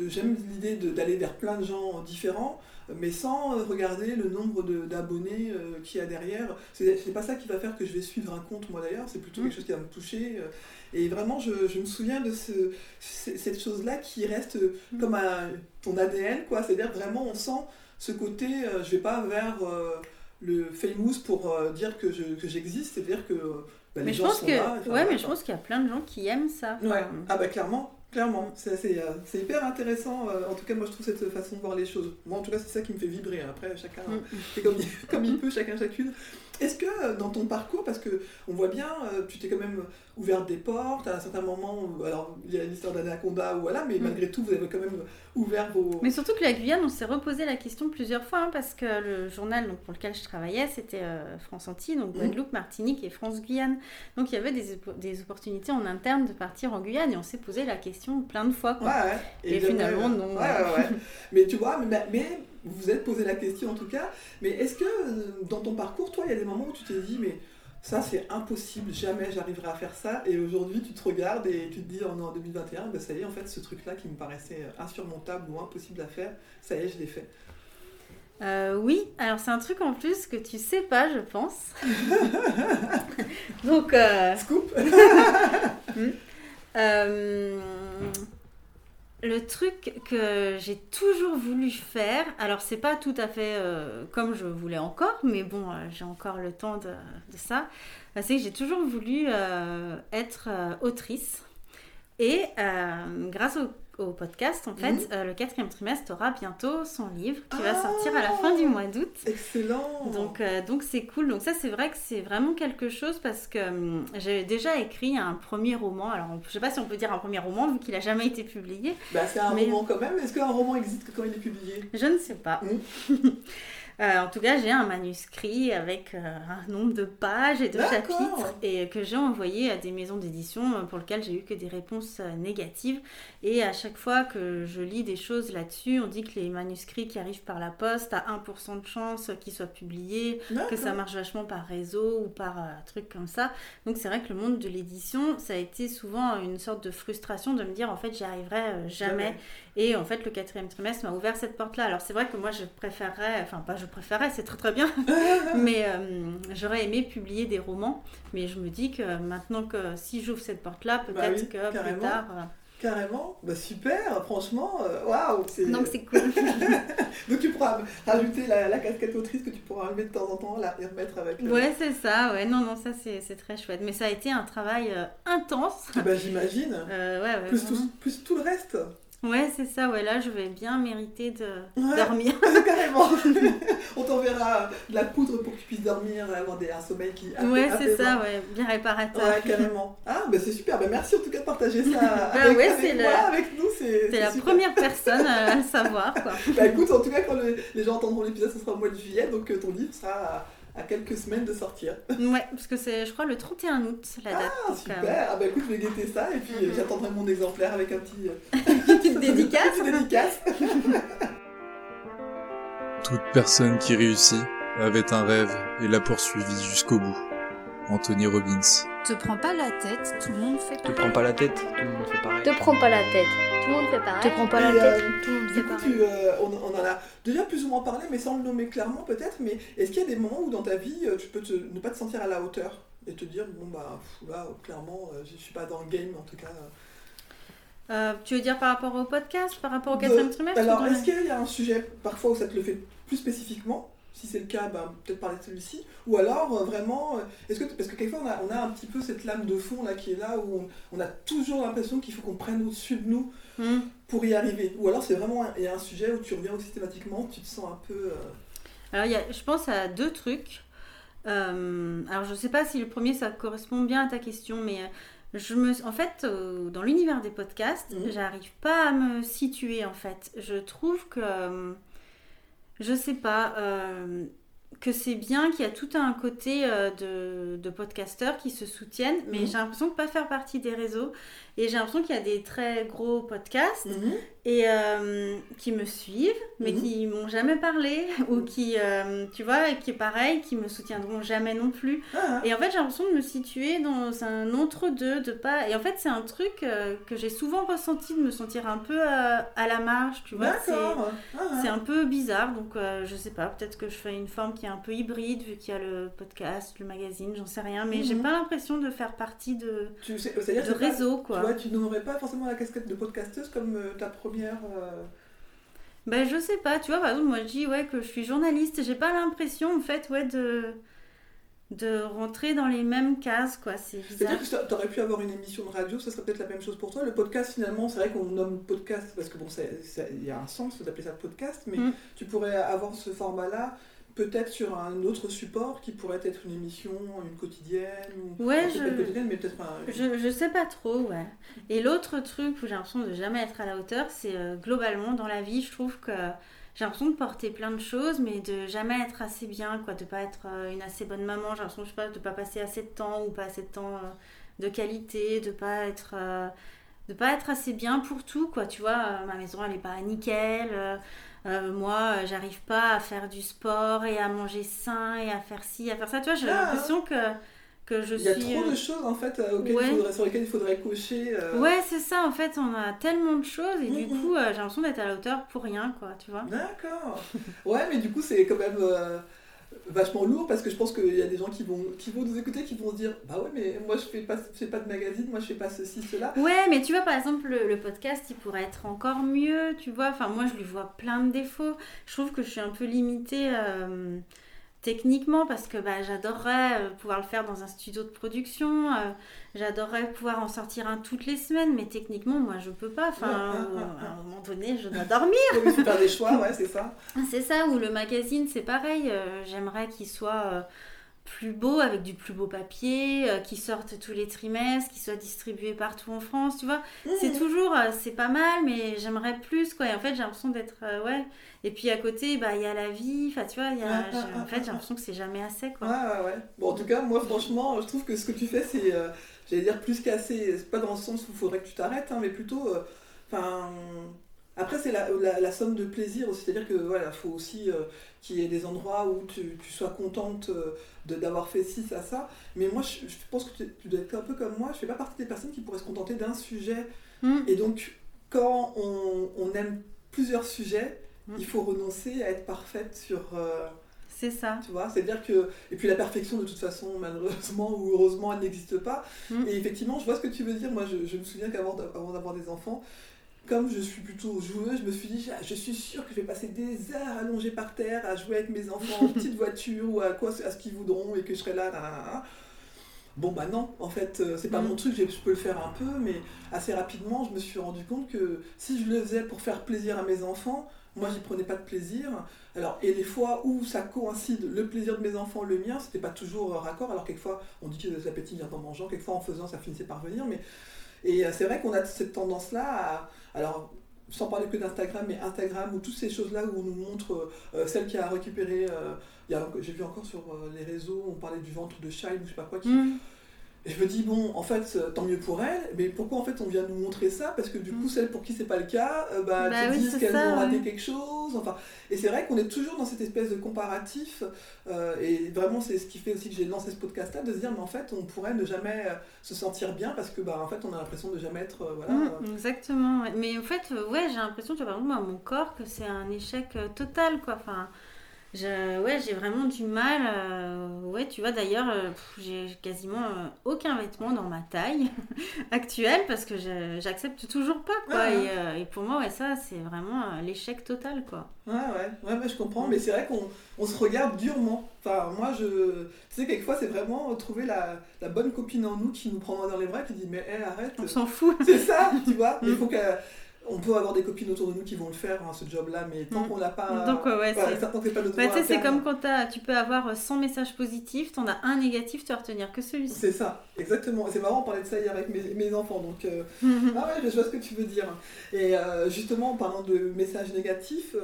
j'aime l'idée d'aller vers plein de gens différents, mais sans regarder le nombre de- d'abonnés euh, qu'il y a derrière. C'est pas ça qui va faire que je vais suivre un compte, moi d'ailleurs, c'est plutôt Mhm. quelque chose qui va me toucher. euh, et vraiment, je, je me souviens de ce, cette chose-là qui reste euh, comme un, ton ADN, quoi. C'est-à-dire vraiment, on sent ce côté, euh, je vais pas vers euh, le famous pour euh, dire que je- que j'existe, c'est-à-dire que bah, les Mais je gens pense sont que, là. enfin, ouais, mais je pense qu'il y a plein de gens qui aiment ça. Ouais. Enfin, Ah bah clairement, clairement. C'est hyper intéressant. en tout cas, moi je trouve cette façon de voir les choses. Moi en tout cas, c'est ça qui me fait vibrer. Après, chacun Mm. fait comme il, comme il peut, chacun chacune. Est-ce que dans ton parcours, parce que on voit bien, tu t'es quand même ouvert des portes à un certain moment. alors il y a l'histoire d'Anaconda ou voilà, mais Mm. malgré tout, vous avez quand même ouvert vos. Mais surtout que la Guyane, on s'est reposé la question plusieurs fois, hein, parce que le journal donc, pour lequel je travaillais, c'était euh, France Antilles, donc Mhm. Guadeloupe, Martinique et France-Guyane. Donc il y avait des, des opportunités en interne de partir en Guyane, et on s'est posé la question plein de fois. quoi. Ouais, ouais. Et finalement, non. Ouais, *laughs* mais tu vois, mais, mais vous vous êtes posé la question en tout cas. Mais est-ce que euh, dans ton parcours, toi, il y a des moments où tu t'es dit, mais ça c'est impossible, jamais j'arriverai à faire ça. Et aujourd'hui, tu te regardes et tu te dis, en, en 2021, ben, ça y est, en fait, ce truc-là qui me paraissait insurmontable ou impossible à faire, ça y est, je l'ai fait. Euh, oui, alors c'est un truc en plus que tu sais pas, je pense. *laughs* donc, euh, Scoop *laughs* Euh, le truc que j'ai toujours voulu faire, alors c'est pas tout à fait euh, comme je voulais encore, mais bon, euh, j'ai encore le temps de, ça, euh, c'est que j'ai toujours voulu euh, être autrice. Et grâce au, au podcast, en fait, Mhm. euh, le quatrième trimestre aura bientôt son livre qui Ah va sortir à la fin du mois d'août. Excellent Donc, euh, donc c'est cool. Donc ça, c'est vrai que c'est vraiment quelque chose parce que hum, j'ai déjà écrit un premier roman. Alors, on- je sais pas si on peut dire un premier roman vu qu'il a jamais été publié. bah, C'est un mais- roman quand même. Est-ce qu'un roman existe que quand il est publié? Je ne sais pas. *laughs* Euh, en tout cas, j'ai un manuscrit avec euh, un nombre de pages et de chapitres et que j'ai envoyé à des maisons d'édition pour lesquelles j'ai eu que des réponses euh, négatives. Et à chaque fois que je lis des choses là-dessus, on dit que les manuscrits qui arrivent par la poste à 1% de chance qu'ils soient publiés, que ça marche vachement par réseau ou par un truc comme ça. Donc c'est vrai que le monde de l'édition, ça a été souvent une sorte de frustration de me dire en fait j'y arriverai euh, jamais. Et en fait le quatrième trimestre m'a ouvert cette porte-là. Alors c'est vrai que moi je préférerais, enfin pas je préférerais, c'est très très bien, *laughs* mais euh, j'aurais aimé publier des romans. Mais je me dis que maintenant que si j'ouvre cette porte-là, peut-être Bah oui, que carrément. plus tard... euh, Carrément, bah super, franchement, euh, waouh c'est- Donc c'est cool. *laughs* Donc tu pourras rajouter la, la casquette autrice que tu pourras enlever de temps en temps là, et remettre avec. le- ouais c'est ça, ouais non non ça c'est très chouette. Mais ça a été un travail euh, intense. Ah bah j'imagine. Euh, ouais, ouais, Plus vraiment. tout, plus tout le reste. Ouais, c'est ça, ouais, là je vais bien mériter de Ouais. dormir. *laughs* Carrément. On t'enverra de la poudre pour que tu puisses dormir, avoir des, un sommeil qui. Ouais, c'est ça, ouais, bien réparateur. Ouais, carrément. Ah, bah c'est super. Bah, merci en tout cas de partager ça *laughs* Bah avec, ouais, avec c'est moi, avec nous. C'est la super. première personne à le savoir, quoi. *laughs* Bah écoute, en tout cas, quand le- les gens entendront l'épisode, ce sera au mois de juillet, donc euh, ton livre sera à, quelques semaines de sortir. Ouais, parce que c'est, je crois, le 31 août, la date. Ah, donc, euh, super. Ah, bah écoute, je vais guetter ça et puis euh, Mhm. j'attendrai mon exemplaire avec un petit. euh, *laughs* *laughs* petite dédicace. petite dédicace. *laughs* Toute personne qui réussit avait un rêve et l'a poursuivi jusqu'au bout. Anthony Robbins. Te prends pas la tête, tout le monde fait Te prends pas la tête, tout le monde fait pareil. Te prends pas la tête. Tout le monde fait pareil. Te prends pas la tête. euh, Tout le monde fait pareil. tu, euh, on, on en a déjà plus ou moins parlé, mais sans le nommer clairement peut-être. Mais est-ce qu'il y a des moments où dans ta vie, euh, tu peux te- ne pas te sentir à la hauteur et te dire, bon bah pff, là, clairement, euh, je suis pas dans le game en tout cas. euh. Euh, tu veux dire par rapport au podcast, par rapport au quatrième trimestre Alors, est-ce qu'il y a un sujet parfois où ça te le fait plus spécifiquement? Si c'est le cas, ben, peut-être parler de celui-ci. Ou alors, euh, vraiment, euh, est-ce que, parce que quelquefois, on a, on a un petit peu cette lame de fond là qui est là, où on, on a toujours l'impression qu'il faut qu'on prenne au-dessus de nous Hmm. pour y arriver. Ou alors, c'est vraiment un, il y a un sujet où tu reviens systématiquement, tu te sens un peu. euh, Alors, y a- je pense à deux trucs. Euh, alors, je sais pas si le premier, ça correspond bien à ta question, mais je me, en fait, euh, dans l'univers des podcasts, Mhm. j'arrive pas à me situer, en fait. Je trouve que, je sais pas, euh, que c'est bien qu'il y a tout un côté euh, de, de podcasteurs qui se soutiennent, mais Mhm. j'ai l'impression de pas faire partie des réseaux. Et j'ai l'impression qu'il y a des très gros podcasts et euh, qui me suivent, mais Mhm. qui m'ont jamais parlé, *laughs* ou qui, euh, tu vois, qui est pareil, qui me soutiendront jamais non plus. Ah, Et en fait, j'ai l'impression de me situer dans un entre-deux, de pas. Et en fait, c'est un truc euh, que j'ai souvent ressenti, de me sentir un peu à la marge, tu vois. c'est-. Ah, C'est un peu bizarre, donc je sais pas, peut-être que je fais une forme qui est un peu hybride, vu qu'il y a le podcast, le magazine, j'en sais rien, mais j'ai Mhm. pas l'impression de faire partie de, tu sais, de pas- réseau, Tu quoi. vois, tu n'aurais pas forcément la casquette de podcasteuse comme ta première. Ben, je sais pas, tu vois, par exemple, moi je dis ouais, que je suis journaliste, j'ai pas l'impression en fait ouais, de, de rentrer dans les mêmes cases, quoi, c'est bizarre. C'est-à-dire que tu aurais pu avoir une émission de radio, ça serait peut-être la même chose pour toi. Le podcast, finalement, c'est vrai qu'on nomme podcast parce que bon, il y a un sens d'appeler ça podcast, mais Mm. tu pourrais avoir ce format-là peut-être sur un autre support qui pourrait être une émission, une quotidienne, ou Ouais, je- quotidienne, mais peut-être un. Je, je sais pas trop, ouais. Et l'autre truc où j'ai l'impression de jamais être à la hauteur, c'est euh, globalement dans la vie, je trouve que j'ai l'impression de porter plein de choses, mais de jamais être assez bien, quoi, de pas être euh, une assez bonne maman. J'ai l'impression, je sais pas, de pas passer assez de temps ou pas assez de temps euh, de qualité, de pas être, de pas être assez bien pour tout, quoi. Tu vois, ma maison elle est pas nickel. Euh, euh, moi, euh, j'arrive pas à faire du sport et à manger sain et à faire ci, à faire ça. Tu vois, j'ai Ah. l'impression que que je Il y a suis. trop euh, de choses en fait euh, ouais. il faudrait, sur lesquelles il faudrait cocher. euh, Ouais, c'est ça, en fait, on a tellement de choses et du Mhm. coup, euh, j'ai l'impression d'être à la hauteur pour rien, quoi, tu vois. D'accord. Ouais, mais du coup, c'est quand même euh, vachement lourd parce que je pense qu'il y a des gens qui vont, qui vont nous écouter, qui vont se dire Bah ouais, mais moi je fais pas, je fais pas de magazine, moi je fais pas ceci, cela. Ouais, mais tu vois, par exemple, le, podcast, il pourrait être encore mieux, tu vois. Enfin, moi, je lui vois plein de défauts. Je trouve que je suis un peu limitée euh, techniquement parce que bah, j'adorerais euh, pouvoir le faire dans un studio de production. euh, j'adorerais pouvoir en sortir un toutes les semaines, mais techniquement, moi, je peux pas. Enfin, Ouais, ouais, ouais, à un moment donné, je dois dormir. Faut faire des choix, ouais, c'est ça. *laughs* C'est ça, ou le magazine, c'est pareil. euh, J'aimerais qu'il soit plus beau, avec du plus beau papier, euh, qu'il sorte tous les trimestres, qu'il soit distribué partout en France, tu vois. C'est Mhm. toujours, euh, c'est pas mal, mais j'aimerais plus, quoi. Et en fait, j'ai l'impression d'être, euh, ouais. Et puis à côté, bah, il y a la vie, enfin, tu vois, y a, Ouais, ouais, en ouais, fait, j'ai l'impression que c'est jamais assez, Ouais, quoi. ouais, ouais. Bon, en tout cas, moi, franchement, je trouve que ce que tu fais, c'est, j'allais dire, plus qu'assez. C'est pas dans le sens où il faudrait que tu t'arrêtes, hein, mais plutôt. Enfin. Après, c'est la, la, la somme de plaisir aussi. C'est-à-dire que, voilà, faut aussi euh, qu'il y ait des endroits où tu, tu sois contente euh, de d'avoir fait ci, ça, ça. Mais moi, je, je pense que tu, tu dois être un peu comme moi. Je fais pas partie des personnes qui pourraient se contenter d'un sujet. Mm. Et donc, quand on, on aime plusieurs sujets, Mm. il faut renoncer à être parfaite sur. euh, C'est ça. tu vois, c'est-à-dire que. Et puis la perfection, de toute façon, malheureusement ou heureusement, elle n'existe pas. Mm. Et effectivement, je vois ce que tu veux dire. Moi, je, je me souviens qu'avant d'a- avant d'avoir des enfants, comme je suis plutôt joueuse, je me suis dit, Ah, je suis sûre que je vais passer des heures allongée par terre à jouer avec mes enfants en *laughs* petite voiture ou à quoi à ce qu'ils voudront et que je serai là. là, là, là. bon bah non, en fait, euh, c'est pas Mm. mon truc, je peux le faire un peu, mais assez rapidement, je me suis rendu compte que si je le faisais pour faire plaisir à mes enfants, moi j'y prenais pas de plaisir. Alors, et les fois où ça coïncide, le plaisir de mes enfants, le mien, c'était pas toujours raccord. Alors, quelquefois, on dit que l'appétit vient en mangeant, quelquefois en faisant, ça finissait par venir. Mais... Et euh, c'est vrai qu'on a cette tendance-là à. Alors, sans parler que d'Instagram, mais Instagram ou toutes ces choses-là où on nous montre euh, celle qui a récupéré. euh, J'ai vu encore sur euh, les réseaux, on parlait du ventre de Child ou je sais pas quoi. Qui... Mm. Et je me dis, bon, en fait, euh, tant mieux pour elle, mais pourquoi en fait on vient nous montrer ça? Parce que du coup, Mm. celles pour qui c'est pas le cas, euh, bah, Bah oui, disent qu'elles ont raté ouais. quelque chose. Enfin, et c'est vrai qu'on est toujours dans cette espèce de comparatif. euh, et vraiment, c'est ce qui fait aussi que j'ai lancé ce podcast-là, de se dire, mais en fait, on pourrait ne jamais euh, se sentir bien parce que, bah, en fait, on a l'impression de jamais être. euh, voilà, Mm, exactement. Mais en fait, ouais, j'ai l'impression, tu vois, par exemple, à mon corps, que c'est un échec total, quoi. Enfin, je, ouais, j'ai vraiment du mal. euh, ouais, tu vois, d'ailleurs, euh, j'ai quasiment euh, aucun vêtement dans ma taille *laughs* actuelle parce que j'accepte toujours pas, quoi. Ouais, ouais. Et, et pour moi, ouais, ça, c'est vraiment l'échec total, quoi. Ouais, ouais, ouais, je comprends, mais c'est vrai qu'on on se regarde durement. Enfin, moi, je. Tu sais, quelquefois, c'est vraiment trouver la, la bonne copine en nous qui nous prend dans les bras et qui dit, mais hé, arrête. On s'en fout. C'est ça, tu vois. *laughs* Il faut. On peut avoir des copines autour de nous qui vont le faire, hein, ce job-là, mais tant Mm. qu'on l'a pas. Donc, ouais, ouais, c'est- tant que c'est pas notre Bah, tu voix sais, c'est comme quand tu peux avoir 100 messages positifs, t'en as un négatif, tu vas retenir que celui-ci. C'est ça, exactement. C'est marrant, on parlait de ça hier avec mes, mes enfants, donc. euh, Mhm. Ah ouais, je vois ce que tu veux dire. Et euh, justement, en parlant de messages négatifs,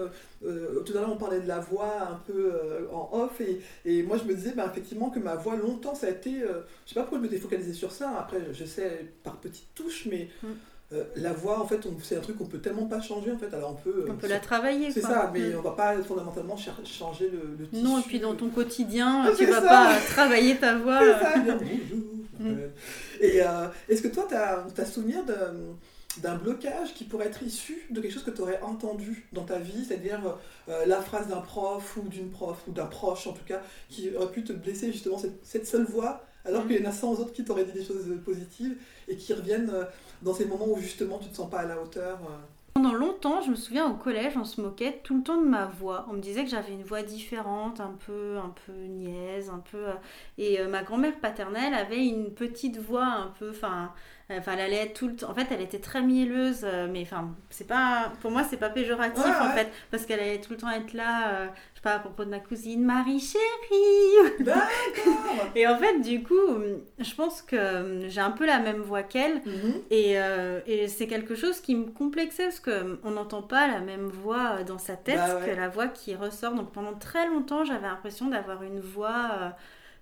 euh, tout à l'heure on parlait de la voix un peu en off, et, et moi je me disais bah, effectivement que ma voix longtemps ça a été. je sais pas pourquoi je m'étais focalisée sur ça, après je sais par petites touches, mais Mm. Euh, la voix en fait c'est un truc qu'on peut tellement pas changer en fait. Alors on peut. euh, On peut la travailler, C'est ça, mais Mm. on va pas fondamentalement changer le, le tissu. Non, et puis dans ton quotidien, Ah, tu vas ça. pas *laughs* travailler ta voix. C'est euh, ça, bien, bonjour. Mm. Euh, Et euh, est-ce que toi, tu as, souvenir d'un blocage qui pourrait être issu de quelque chose que tu aurais entendu dans ta vie, c'est-à-dire euh, la phrase d'un prof ou d'une prof ou d'un proche en tout cas, qui aurait pu te blesser justement cette, cette seule voix, alors Mm. qu'il y en a 100 autres qui t'auraient dit des choses positives et qui reviennent euh, dans ces moments où justement tu te sens pas à la hauteur euh. Pendant longtemps, je me souviens au collège, on se moquait tout le temps de ma voix. On me disait que j'avais une voix différente, un peu, un peu niaise, un peu. euh, Et euh, ma grand-mère paternelle avait une petite voix un peu, enfin, enfin, elle allait tout le temps. En fait, elle était très mielleuse, euh, mais enfin, c'est pas, pour moi, c'est pas péjoratif Ouais, en ouais. fait, parce qu'elle allait tout le temps être là. euh, je sais pas à propos de ma cousine Marie chérie. *laughs* D'accord Et en fait, du coup, je pense que euh, j'ai un peu la même voix qu'elle. Mhm. Et, euh, et c'est quelque chose qui me complexait parce qu'on n'entend pas la même voix dans sa tête Bah ouais. que la voix qui ressort. Donc pendant très longtemps, j'avais l'impression d'avoir une voix euh,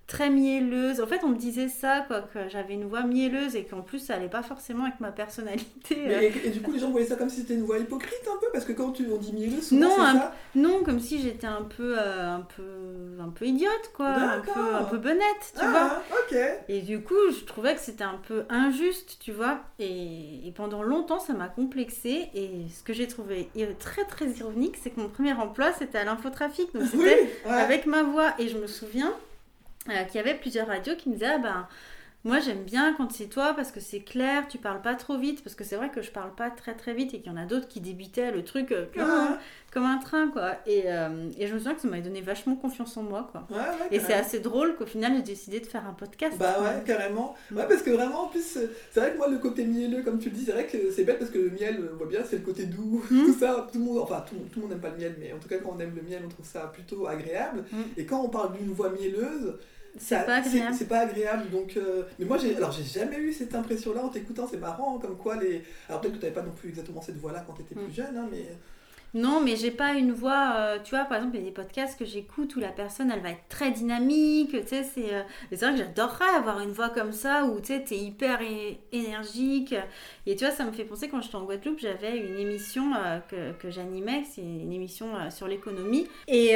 très mielleuse. En fait, on me disait ça, quoi, que j'avais une voix mielleuse et qu'en plus, ça allait pas forcément avec ma personnalité. Mais- euh. et, et du coup, les gens voyaient ça comme si c'était une voix hypocrite un peu, parce que quand tu, on dit mielleuse, souvent Non, c'est un- ça. Non, comme si j'étais un peu, euh, un peu, un peu idiote, quoi, un peu, un peu bonnette, tu vois. Ah, ok. Et du coup, je trouvais que c'était un peu injuste, tu vois. Et, et pendant longtemps, ça m'a complexée. Et ce que j'ai trouvé très très ironique, c'est que mon premier emploi, c'était à l'infotrafic. Donc *laughs* Oui, c'était ouais. avec ma voix. Et je me souviens euh, qu'il y avait plusieurs radios qui me disaient, ah ben... Moi j'aime bien quand c'est toi parce que c'est clair, tu parles pas trop vite, parce que c'est vrai que je parle pas très très vite et qu'il y en a d'autres qui débitaient le truc euh, comme, un, comme un train quoi. Et, euh, et je me souviens que ça m'avait donné vachement confiance en moi quoi. ouais, ouais, Et c'est assez drôle qu'au final j'ai décidé de faire un podcast. Bah ouais, carrément. Mm. Ouais, parce que vraiment, en plus, c'est vrai que moi, le côté mielleux, comme tu le dis, c'est vrai que c'est bête parce que le miel, on voit bien, c'est le côté doux, *laughs* Mm. tout ça. Tout le monde, enfin, tout, tout le monde n'aime pas le miel, mais en tout cas, quand on aime le miel, on trouve ça plutôt agréable. Mm. Et quand on parle d'une voix mielleuse, C'est pas agréable. C'est pas agréable. Donc, euh, mais moi, j'ai, alors, j'ai jamais eu cette impression-là en t'écoutant. C'est marrant, hein, comme quoi les. Alors peut-être que t'avais pas non plus exactement cette voix-là quand t'étais Mm. plus jeune, hein, mais. Non, mais j'ai pas une voix. euh, tu vois, par exemple, il y a des podcasts que j'écoute où la personne, elle va être très dynamique. Tu sais, c'est. euh, vrai que j'adorerais avoir une voix comme ça où tu sais, t'es hyper énergique. Et tu vois, ça me fait penser quand j'étais en Guadeloupe, j'avais une émission euh, que, que j'animais. C'est une émission euh, sur l'économie. Et,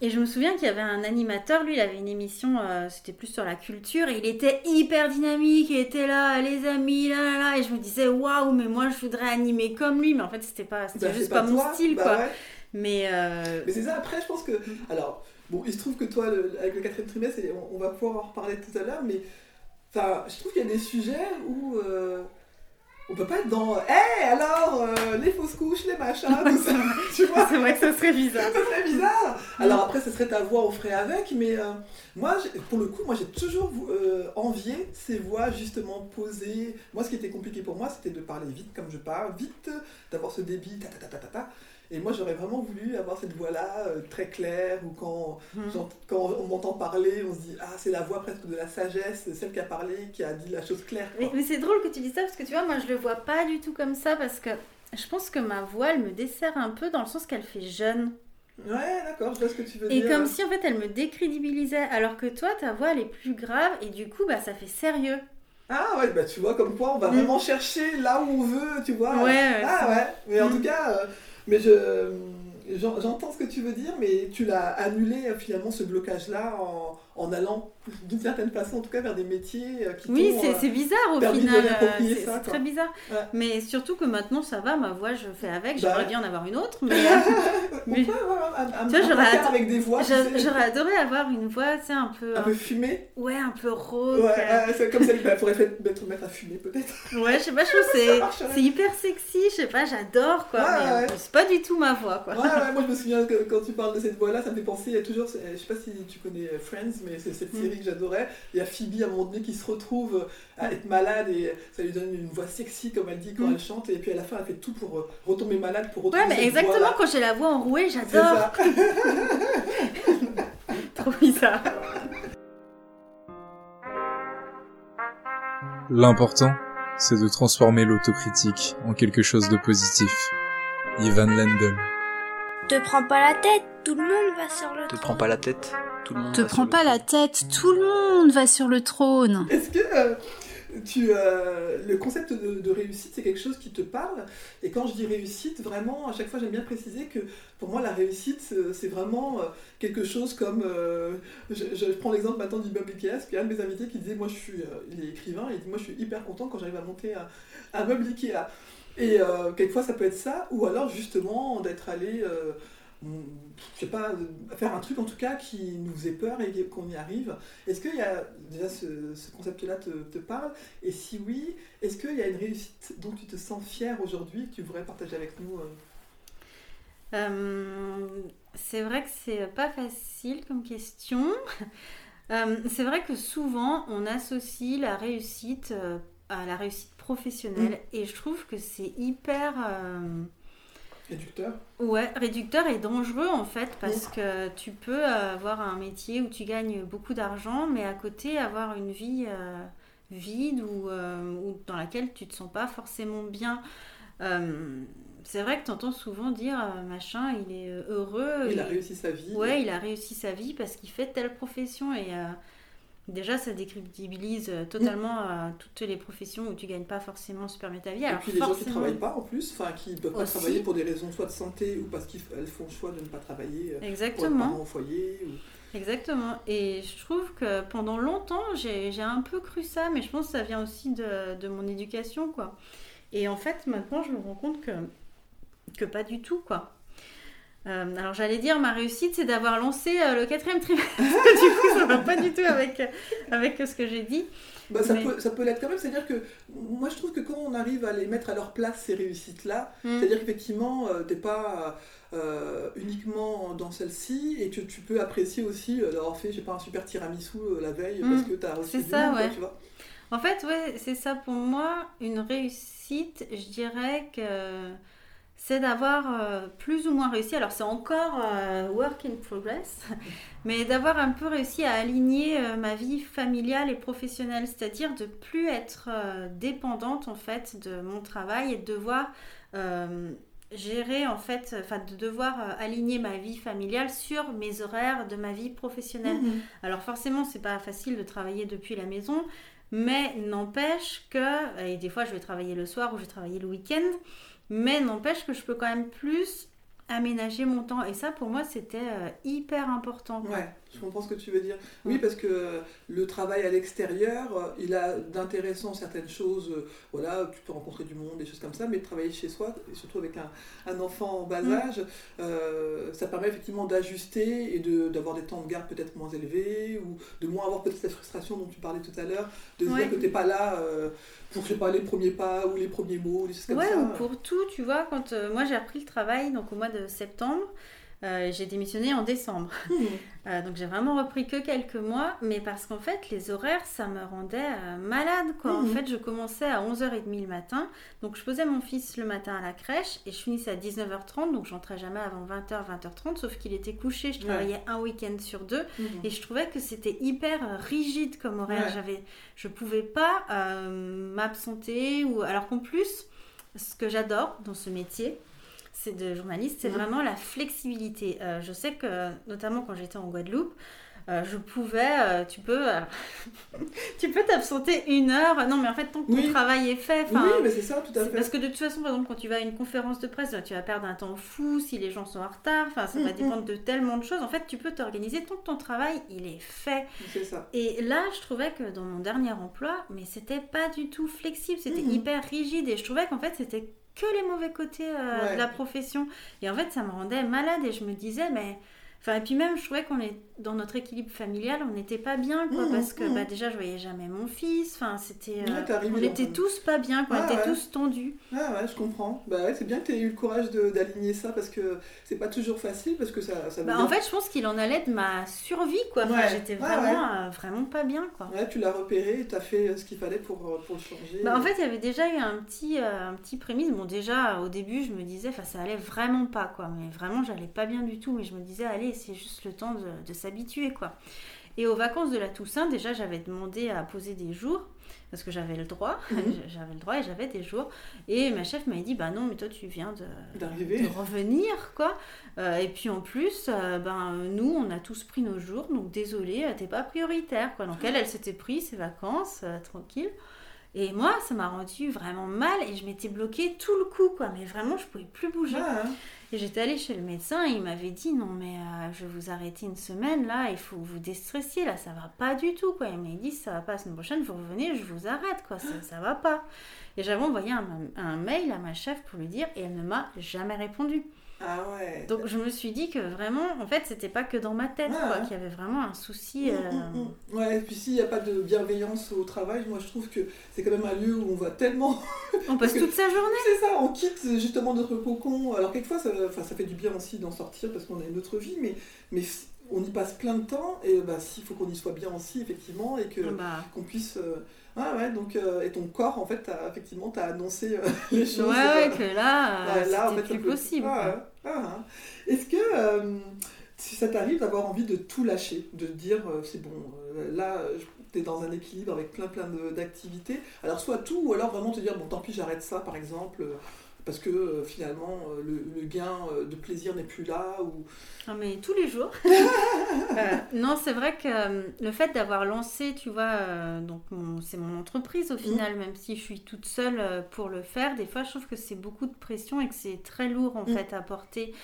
et je me souviens qu'il y avait un animateur, lui, il avait une émission, c'était plus sur la culture. Et il était hyper dynamique. Il était là, les amis, là, là, là. Et je me disais, waouh, mais moi, je voudrais animer comme lui. Mais en fait, c'était pas, c'était bah, juste pas, mon toi. Bah quoi. ouais. Mais euh, Mais c'est ça, après, je pense que. Alors, bon, il se trouve que toi, le- avec le quatrième trimestre, on, on va pouvoir en reparler tout à l'heure, mais. Enfin, je trouve qu'il y a des sujets où. euh, on peut pas être dans. Hé, alors, euh, les fausses couches, les machins, tout ça. *laughs* tu vois C'est vrai que ça serait bizarre. Ça serait bizarre. Alors après, ce serait ta voix, on ferait avec, mais moi, pour le coup, moi j'ai toujours envié ces voix justement posées. Moi, ce qui était compliqué pour moi, c'était de parler vite comme je parle, vite, d'avoir ce débit, ta ta ta ta ta ta. Et moi, j'aurais vraiment voulu avoir cette voix-là, euh, très claire, où quand, Mhm. quand on m'entend parler, on se dit, ah, c'est la voix presque de la sagesse, celle qui a parlé, qui a dit la chose claire. Mais, quoi. mais c'est drôle que tu dis ça parce que tu vois, moi je le vois pas du tout comme ça parce que je pense que ma voix elle me dessert un peu dans le sens qu'elle fait jeune. Ouais, d'accord, je vois ce que tu veux Et dire. comme si en fait elle me décrédibilisait alors que toi ta voix elle est plus grave et du coup bah ça fait sérieux. Ah ouais, bah tu vois, comme quoi on va Mm. vraiment chercher là où on veut, tu vois. Ouais, ouais, Ah ouais, mais en Mm. tout cas, euh, mais j'en- J'entends ce que tu veux dire, mais tu l'as annulé euh, finalement ce blocage-là en, en allant d'une certaine façon, en tout cas, vers des métiers euh, qui Oui, c'est euh, bizarre au final. euh, C'est très bizarre. Ouais. Mais surtout que maintenant ça va, ma voix je fais avec. Bah J'aimerais ouais. bien en avoir une autre, mais euh, mais- j'aurais adoré- avec des voix, j'aurais avoir une voix, tu sais, un peu. un peu fumée. Ouais, un peu rauque. Ouais, euh, comme celle qu'il faudrait fait- mettre, mettre à fumer peut-être. Ouais, je sais pas, je trouve *laughs* c'est- c'est hyper sexy, je sais pas, j'adore quoi. Ouais, euh, c'est pas du tout ma voix quoi. Ouais, ouais, moi je me *laughs* souviens que quand tu parles de cette voix-là, ça me fait penser toujours, je sais pas si tu connais Friends, mais c'est cette Mm. série que j'adorais. Il y a Phoebe à un moment donné qui se retrouve à être malade et ça lui donne une voix sexy comme elle dit quand Mm. elle chante. Et puis à la fin, elle fait tout pour euh, retomber malade, pour retrouver Ouais, mais cette exactement quand j'ai la voix enrouée, j'adore. *laughs* Trop bizarre. L'important, c'est de transformer l'autocritique en quelque chose de positif. Ivan Lendl. Te prends pas la tête, tout le monde va sur le Te trône. prends pas la tête, tout le monde. Te prends pas la tête, tout le monde va sur le trône. Est-ce que euh, tu, euh, le concept de, de réussite, c'est quelque chose qui te parle? Et quand je dis réussite, vraiment, à chaque fois, j'aime bien préciser que pour moi, la réussite, c'est- c'est vraiment euh, quelque chose comme. euh, je, je prends l'exemple maintenant du meuble Ikea, parce qu'il y a un de mes invités qui disait Moi, je suis. euh, il est écrivain, et il dit Moi, je suis hyper content quand j'arrive à monter un, un meuble Ikea. Et euh, quelquefois, ça peut être ça, ou alors justement d'être allé. euh, je sais pas, faire un truc en tout cas qui nous faisait peur et qu'on y arrive. Est-ce qu'il y a déjà ce, ce concept-là te, te parle? Et si oui, est-ce qu'il y a une réussite dont tu te sens fier aujourd'hui que tu voudrais partager avec nous euh? Euh, c'est vrai que c'est pas facile comme question. Euh, c'est vrai que souvent on associe la réussite à la réussite professionnelle et je trouve que c'est hyper euh, Réducteur ouais, réducteur et dangereux en fait parce que tu peux avoir un métier où tu gagnes beaucoup d'argent mais à côté avoir une vie euh, vide ou, euh, ou dans laquelle tu te sens pas forcément bien. Euh, c'est vrai que tu entends souvent dire euh, machin, il est euh, heureux. Il a réussi sa vie. Ouais, il a réussi sa vie parce qu'il fait telle profession et euh, déjà ça décrédibilise euh, totalement euh, toutes les professions où tu gagnes pas forcément super bien ta vie. Et Alors puis les gens qui forcément- travaillent pas en plus, enfin qui peuvent pas Aussi. travailler pour des raisons soit de santé ou parce qu'elles font le choix de ne pas travailler euh, pour être Exactement. parents au foyer. ou- Exactement. Et je trouve que pendant longtemps, j'ai j'ai un peu cru ça, mais je pense que ça vient aussi de, de mon éducation, quoi. Et en fait, maintenant, je me rends compte que, que pas du tout, quoi. Euh, alors j'allais dire ma réussite c'est d'avoir lancé euh, le quatrième trimestre. *laughs* du coup ça va pas du tout avec, avec ce que j'ai dit. Bah, ça, Mais- peut, ça peut l'être quand même, c'est-à-dire que moi je trouve que quand on arrive à les mettre à leur place, ces réussites-là, Mm. c'est-à-dire qu'effectivement, euh, t'es pas euh, uniquement dans celle-ci et que tu peux apprécier aussi euh, d'avoir fait, je sais pas, un super tiramisu euh, la veille Mm. parce que t'as reçu du ça, monde, quoi, ouais. tu vois. En fait, ouais, c'est ça pour moi, une réussite, je dirais que c'est d'avoir euh, plus ou moins réussi, alors c'est encore euh, work in progress, *laughs* mais d'avoir un peu réussi à aligner euh, ma vie familiale et professionnelle, c'est-à-dire de plus être dépendante en fait de mon travail et de devoir gérer en fait, enfin de devoir aligner ma vie familiale sur mes horaires de ma vie professionnelle. Mhm. Alors forcément, c'est pas facile de travailler depuis la maison, mais n'empêche que, et des fois je vais travailler le soir ou je vais travailler le week-end, mais n'empêche que je peux quand même plus aménager mon temps. Et ça, pour moi, c'était euh, hyper important. Je comprends ce que tu veux dire. Oui, parce que le travail à l'extérieur, euh, il a d'intéressant certaines choses. euh, Voilà, tu peux rencontrer du monde, des choses comme ça, mais travailler chez soi, et surtout avec un, un enfant en bas Mm. âge, euh, ça permet effectivement d'ajuster et de- d'avoir des temps de garde peut-être moins élevés, ou de moins avoir peut-être cette frustration dont tu parlais tout à l'heure, de se Ouais. dire que tu n'es pas là euh, pour, je sais pas, les premiers pas ou les premiers mots, des choses comme Ouais, ça. ou pour tout, tu vois, quand euh, moi j'ai repris le travail, donc au mois de septembre, euh, j'ai démissionné en décembre. Hmm. *laughs* Euh, donc j'ai vraiment repris que quelques mois, mais parce qu'en fait les horaires ça me rendait euh, malade quoi. En Mhm. fait je commençais à 11h30 le matin, donc je posais mon fils le matin à la crèche et je finissais à 19h30, donc j'entrais jamais avant 20h, 20h30, sauf qu'il était couché, je Ouais. travaillais un week-end sur deux Mhm. et je trouvais que c'était hyper rigide comme horaire. Ouais. J'avais, je pouvais pas m'absenter ou alors qu'en plus, ce que j'adore dans ce métier, c'est de journaliste, c'est Mhm. vraiment la flexibilité. Euh, je sais que notamment quand j'étais en Guadeloupe. euh, je pouvais, euh, tu peux, *laughs* tu peux t'absenter une heure. Non, mais en fait, tant que ton travail est fait, Oui, mais c'est ça, tout à fait. Parce que de toute façon, par exemple, quand tu vas à une conférence de presse, tu vas perdre un temps fou si les gens sont en retard. Enfin, ça va Mm, dépendre de tellement de choses. En fait, tu peux t'organiser tant que ton travail, il est fait. C'est ça. Et là, je trouvais que dans mon dernier emploi, mais c'était pas du tout flexible. C'était hyper rigide. Et je trouvais qu'en fait, c'était que les mauvais côtés euh, Ouais. de la profession. Et en fait, ça me rendait malade. Et je me disais, mais. Enfin, et puis même, je trouvais qu'on est dans notre équilibre familial, on n'était pas bien, quoi, Mhm, parce que mhm. bah, déjà, je voyais jamais mon fils. Enfin, c'était. euh, Ouais, on était tous pas bien, quoi. Ah, on était ouais. tous tendus. Ah ouais, je comprends. Bah ouais, c'est bien que tu aies eu le courage d'aligner ça parce que c'est pas toujours facile parce que ça, ça Bah, en fait, je pense qu'il en allait de ma survie, quoi. Enfin, J'étais ouais, vraiment, euh, vraiment pas bien, quoi. Ouais, tu l'as repéré et tu as fait euh, ce qu'il fallait pour, pour le changer. Bah, en fait, il y avait déjà eu un petit, euh, un petit prémisse. Bon, déjà, au début, je me disais, enfin, ça allait vraiment pas, quoi. Mais vraiment, j'allais pas bien du tout. Mais je me disais, allez, c'est juste le temps de, de s'habituer, quoi. Et aux vacances de la Toussaint, déjà, j'avais demandé à poser des jours. Parce que j'avais le droit, Mhm. *laughs* j'avais le droit et j'avais des jours. Et ma chef m'avait dit, bah non, mais toi tu viens de revenir, quoi. Euh, et puis en plus, euh, ben, nous, on a tous pris nos jours, donc désolé, t'es pas prioritaire, quoi. Donc elle, elle s'était pris ses vacances, euh, tranquille. Et moi, ça m'a rendu vraiment mal et je m'étais bloquée tout le coup, quoi. Mais vraiment, je pouvais plus bouger. Ah, hein. J'étais allée chez le médecin et il m'avait dit non mais euh, je vais vous arrêter une semaine là, il faut vous déstressiez là, ça va pas du tout quoi. Il m'a dit ça va pas la semaine prochaine, vous revenez, je vous arrête quoi, ça, ça va pas. Et j'avais envoyé un mail à ma chef pour lui dire et elle ne m'a jamais répondu. Ah ouais. Donc je me suis dit que vraiment, en fait c'était pas que dans ma tête Ah quoi, ouais. qu'il y avait vraiment un souci. Mm, euh, mm, mm. Ouais, et puis s'il n'y a pas de bienveillance au travail, moi je trouve que c'est quand même un lieu où on va tellement. *laughs* On passe toute sa journée. c'est ça, on quitte justement notre cocon. Alors quelquefois, ça, ça fait du bien aussi d'en sortir parce qu'on a une autre vie, mais, mais on y passe plein de temps et bah, s'il faut qu'on y soit bien aussi, effectivement, et que Bah, qu'on puisse. euh, Ah ouais, donc, euh, et ton corps, en fait, t'as- effectivement, t'as annoncé euh, *laughs* les ouais, choses. ouais, euh, que là, Ouais, là, en c'était fait, ça plus possible. Ah, ouais. Ah, ah. Est-ce que euh, si ça t'arrive d'avoir envie de tout lâcher, de dire c'est bon, là tu es dans un équilibre avec plein plein d'activités, alors soit tout, ou alors vraiment te dire bon tant pis j'arrête ça par exemple, parce que euh, finalement euh, le, le gain euh, de plaisir n'est plus là, ou... Ah, mais tous les jours. *laughs* Euh, non, c'est vrai que euh, le fait d'avoir lancé, tu vois, donc c'est mon entreprise au final, même si je suis toute seule pour le faire, des fois je trouve que c'est beaucoup de pression et que c'est très lourd en Mm. fait à porter.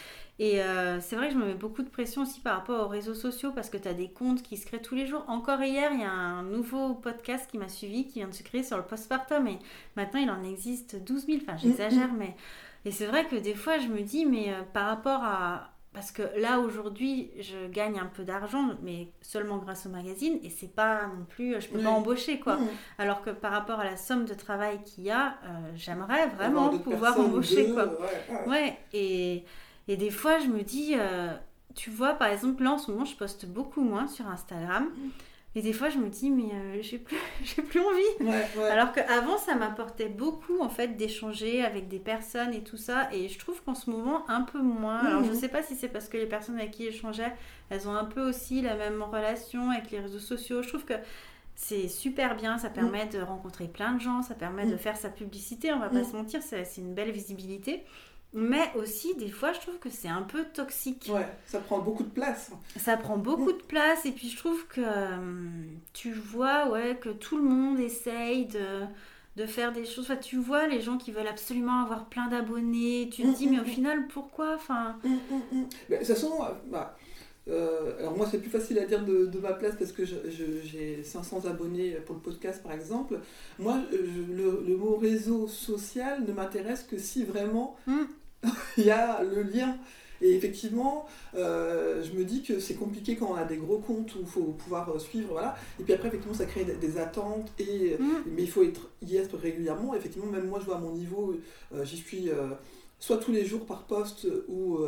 Et euh, c'est vrai que je me mets beaucoup de pression aussi par rapport aux réseaux sociaux parce que tu as des comptes qui se créent tous les jours. Encore hier, il y a un nouveau podcast qui m'a suivi qui vient de se créer sur le postpartum et maintenant il en existe 12 000. Enfin, j'exagère, mais. Et c'est vrai que des fois, je me dis, mais euh, par rapport à. Parce que là, aujourd'hui, je gagne un peu d'argent, mais seulement grâce au magazine, et c'est pas non plus. Je peux Oui. pas embaucher, quoi. Alors que par rapport à la somme de travail qu'il y a, euh, j'aimerais vraiment pouvoir embaucher, deux, quoi. ouais, ouais. Ouais, et, et des fois, je me dis, euh, tu vois, par exemple, là en ce moment, je poste beaucoup moins sur Instagram. Mm. Et des fois, je me dis, mais euh, j'ai plus, *laughs* j'ai plus envie. Ouais, ouais. Alors qu'avant, ça m'apportait beaucoup, en fait, d'échanger avec des personnes et tout ça. Et je trouve qu'en ce moment, un peu moins. Alors, je Mhm. sais pas si c'est parce que les personnes avec qui j'échangeais, elles ont un peu aussi la même relation avec les réseaux sociaux. Je trouve que c'est super bien, ça permet de rencontrer plein de gens, ça permet de Mm. faire sa publicité, on va pas Mm. se mentir, c'est une belle visibilité. Mais aussi, des fois, je trouve que c'est un peu toxique. Ouais, ça prend beaucoup de place. Ça prend beaucoup de place et puis je trouve que hum, tu vois ouais, que tout le monde essaye de, de faire des choses. Enfin, tu vois les gens qui veulent absolument avoir plein d'abonnés. Tu te dis, mais au final, pourquoi? Enfin... De toute façon, bah, euh, alors moi, c'est plus facile à dire de, ma place parce que j'ai 500 abonnés pour le podcast, par exemple. Moi, le, mot réseau social ne m'intéresse que si vraiment mm. *laughs* il y a le lien. Et effectivement, euh, je me dis que c'est compliqué quand on a des gros comptes où il faut pouvoir euh, suivre, voilà. Et puis après, effectivement, ça crée des, attentes, et, mm. mais il faut être, y être régulièrement. Effectivement, même moi, je vois à mon niveau, j'y suis soit tous les jours par poste ou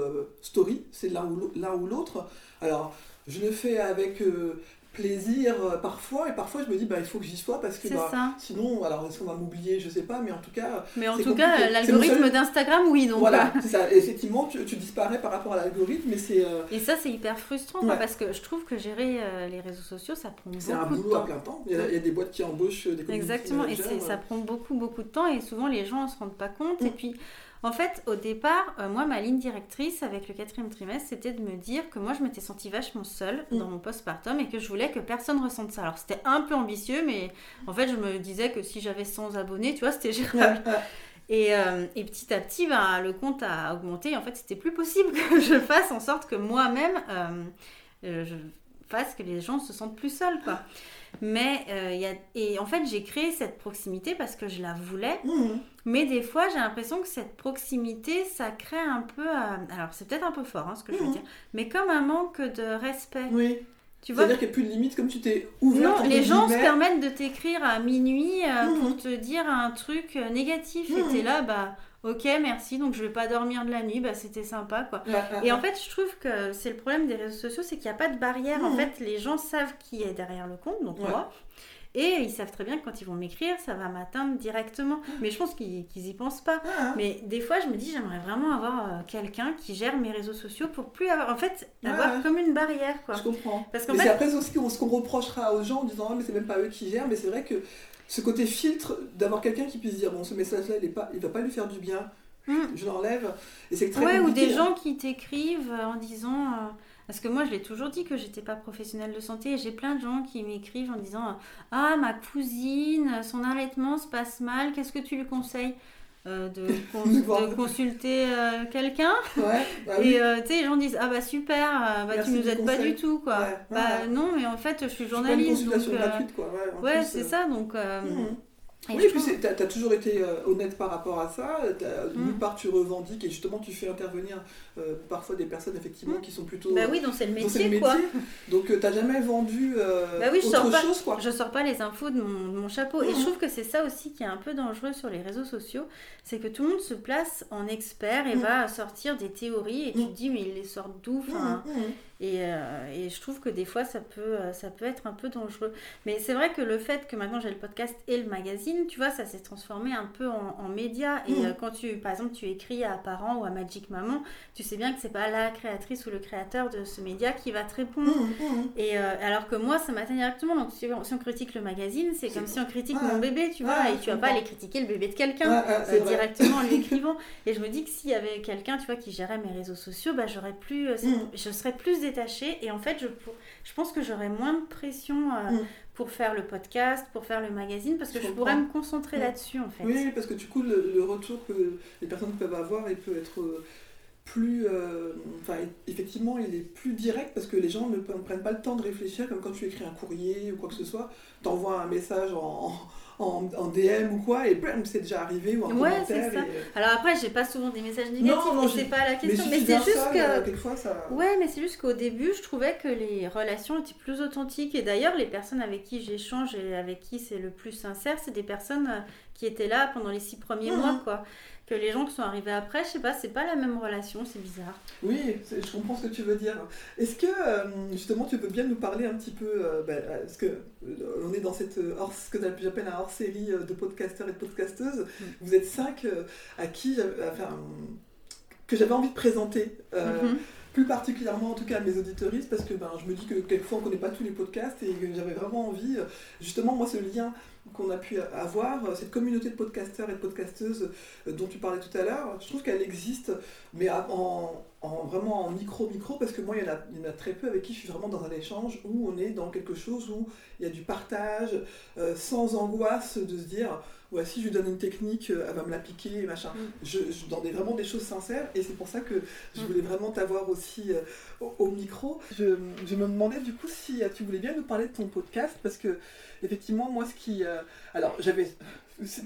story, c'est l'un ou l'autre. Alors, je le fais avec euh, plaisir euh, parfois, et parfois je me dis, bah, il faut que j'y sois parce que bah, sinon, alors est-ce qu'on va m'oublier? Je sais pas, mais en tout cas. Mais en tout cas, l'algorithme d'Instagram, oui. Donc, voilà, euh. ça. Effectivement, tu, disparais par rapport à l'algorithme, mais c'est. Et ça, c'est hyper frustrant parce que je trouve que gérer les réseaux sociaux, ça prend beaucoup de temps. C'est un boulot à plein temps. Il y, a, des boîtes qui embauchent des Exactement, et ça prend beaucoup, beaucoup de temps, et souvent les gens ne se rendent pas compte. Et mm. puis. En fait, au départ, euh, moi, ma ligne directrice avec le quatrième trimestre, c'était de me dire que moi, je m'étais sentie vachement seule mm. dans mon postpartum et que je voulais que personne ressente ça. Alors, c'était un peu ambitieux, mais en fait, je me disais que si j'avais 100 abonnés, tu vois, c'était gérable. *laughs* Et, euh, et, petit à petit, ben, le compte a augmenté. En fait, c'était plus possible que je fasse en sorte que moi-même, euh, je fasse que les gens se sentent plus seuls, quoi. Mais euh, y a... et en fait, j'ai créé cette proximité parce que je la voulais. Mmh. Mais des fois, j'ai l'impression que cette proximité, ça crée un peu. Euh, alors, c'est peut-être un peu fort hein, ce que je veux mmh. dire, mais comme un manque de respect. Oui. Tu vois? C'est-à-dire qu'il n'y a plus de limite, comme tu t'es ouvert. Non, les gens se permettent de t'écrire à minuit euh, pour mmh. te dire un truc négatif. Et t'es là, bah ok merci donc je vais pas dormir de la nuit bah c'était sympa quoi et en fait je trouve que c'est le problème des réseaux sociaux c'est qu'il n'y a pas de barrière en mmh. fait les gens savent qui est derrière le compte donc moi et ils savent très bien que quand ils vont m'écrire, ça va m'atteindre directement. Mmh. Mais je pense qu'ils y pensent pas. Mais des fois, je me dis, j'aimerais vraiment avoir euh, quelqu'un qui gère mes réseaux sociaux pour plus avoir, en fait, avoir comme une barrière. Quoi. Je comprends. Parce qu'en fait... c'est après aussi ce qu'on reprochera aux gens en disant, oh, mais c'est même pas eux qui gèrent. Mais c'est vrai que ce côté filtre d'avoir quelqu'un qui puisse dire bon ce message là il est pas il va pas lui faire du bien. Je l'enlève. Et c'est très ouais, ou des gens qui t'écrivent en disant euh, parce que moi je l'ai toujours dit que j'étais pas professionnelle de santé et j'ai plein de gens qui m'écrivent en disant ah ma cousine son allaitement se passe mal qu'est-ce que tu lui conseilles? Euh, de, *laughs* de, consulter euh, quelqu'un. Ouais, bah et euh, tu sais, les gens disent Ah bah super, bah, tu nous aides pas du tout quoi. bah non, mais en fait, je suis journaliste. Pas une consultation gratuite quoi. Ouais, c'est ça donc. Mmh oui, et puis tu as, toujours été euh, honnête par rapport à ça. Mm. Nulle part tu revendiques et justement tu fais intervenir euh, parfois des personnes effectivement mm. qui sont plutôt. Bah oui, donc c'est le métier, quoi. Donc euh, tu n'as jamais vendu bah oui, autre je chose quoi. Je sors pas les infos de mon, chapeau. Et je mm. trouve que c'est ça aussi qui est un peu dangereux sur les réseaux sociaux c'est que tout le monde se place en expert et va sortir des théories et tu te dis mais ils les sortent d'où et, euh, et, je trouve que des fois, ça peut, euh, ça peut être un peu dangereux. Mais c'est vrai que le fait que maintenant j'ai le podcast et le magazine, tu vois, ça s'est transformé un peu en, en média. Et mm. euh, quand tu, par exemple, tu écris à Parents ou à Magic Maman, tu sais bien que c'est pas la créatrice ou le créateur de ce média qui va te répondre. Mm, mm. Et alors que moi, ça m'atteint directement. Donc si, on critique le magazine, c'est comme si on critique mon bébé, tu vois, et tu vas pas aller critiquer le bébé de quelqu'un. c'est directement en *laughs* l'écrivant. Et je me dis que s'il y avait quelqu'un, tu vois, qui gérait mes réseaux sociaux, bah, j'aurais plus, je serais plus et en fait je, je pense que j'aurais moins de pression euh, mm. pour faire le podcast, pour faire le magazine parce que je, pourrais me concentrer mm. là-dessus en fait. Oui, parce que du coup le, retour que les personnes peuvent avoir il peut être euh, plus euh, enfin effectivement il est plus direct parce que les gens ne prennent pas le temps de réfléchir comme quand tu écris un courrier ou quoi que ce soit, tu envoies un message en en, DM ou quoi, et c'est déjà arrivé ou en ouais, commentaire. Ça. Alors après, j'ai pas souvent des messages négatifs, non, c'est pas la question. Mais, c'est juste que. Ça... Ouais, mais c'est juste qu'au début, je trouvais que les relations étaient plus authentiques. Et d'ailleurs, les personnes avec qui j'échange et avec qui c'est le plus sincère, c'est des personnes euh, qui étaient là pendant les six premiers mmh. mois, quoi que les gens qui sont arrivés après, je sais pas, c'est pas la même relation, c'est bizarre. Oui, je comprends ce que tu veux dire. Est-ce que euh, justement tu peux bien nous parler un petit peu, euh, bah, parce que euh, on est dans cette hors, ce que j'appelle un hors-série de podcasteurs et de podcasteuses. Mm. Vous êtes cinq à qui, enfin, que j'avais envie de présenter. Mm-hmm. plus particulièrement en tout cas à mes auditoristes parce que ben, je me dis que quelquefois on ne connaît pas tous les podcasts et j'avais vraiment envie, justement moi ce lien qu'on a pu avoir, cette communauté de podcasteurs et de podcasteuses euh, dont tu parlais tout à l'heure, je trouve qu'elle existe, mais en, en, vraiment en micro-micro, parce que moi, il y, en a, il y, en a, très peu avec qui je suis vraiment dans un échange où on est dans quelque chose où il y a du partage, euh, sans angoisse de se dire, ouais, si je lui donne une technique, euh, elle va me l'appliquer, machin. Mm. Je, je, dans des, vraiment des choses sincères, et c'est pour ça que je mm. voulais vraiment t'avoir aussi euh, au, au, micro. Je, je, me demandais du coup si tu voulais bien nous parler de ton podcast, parce que effectivement, moi, ce qui... alors, j'avais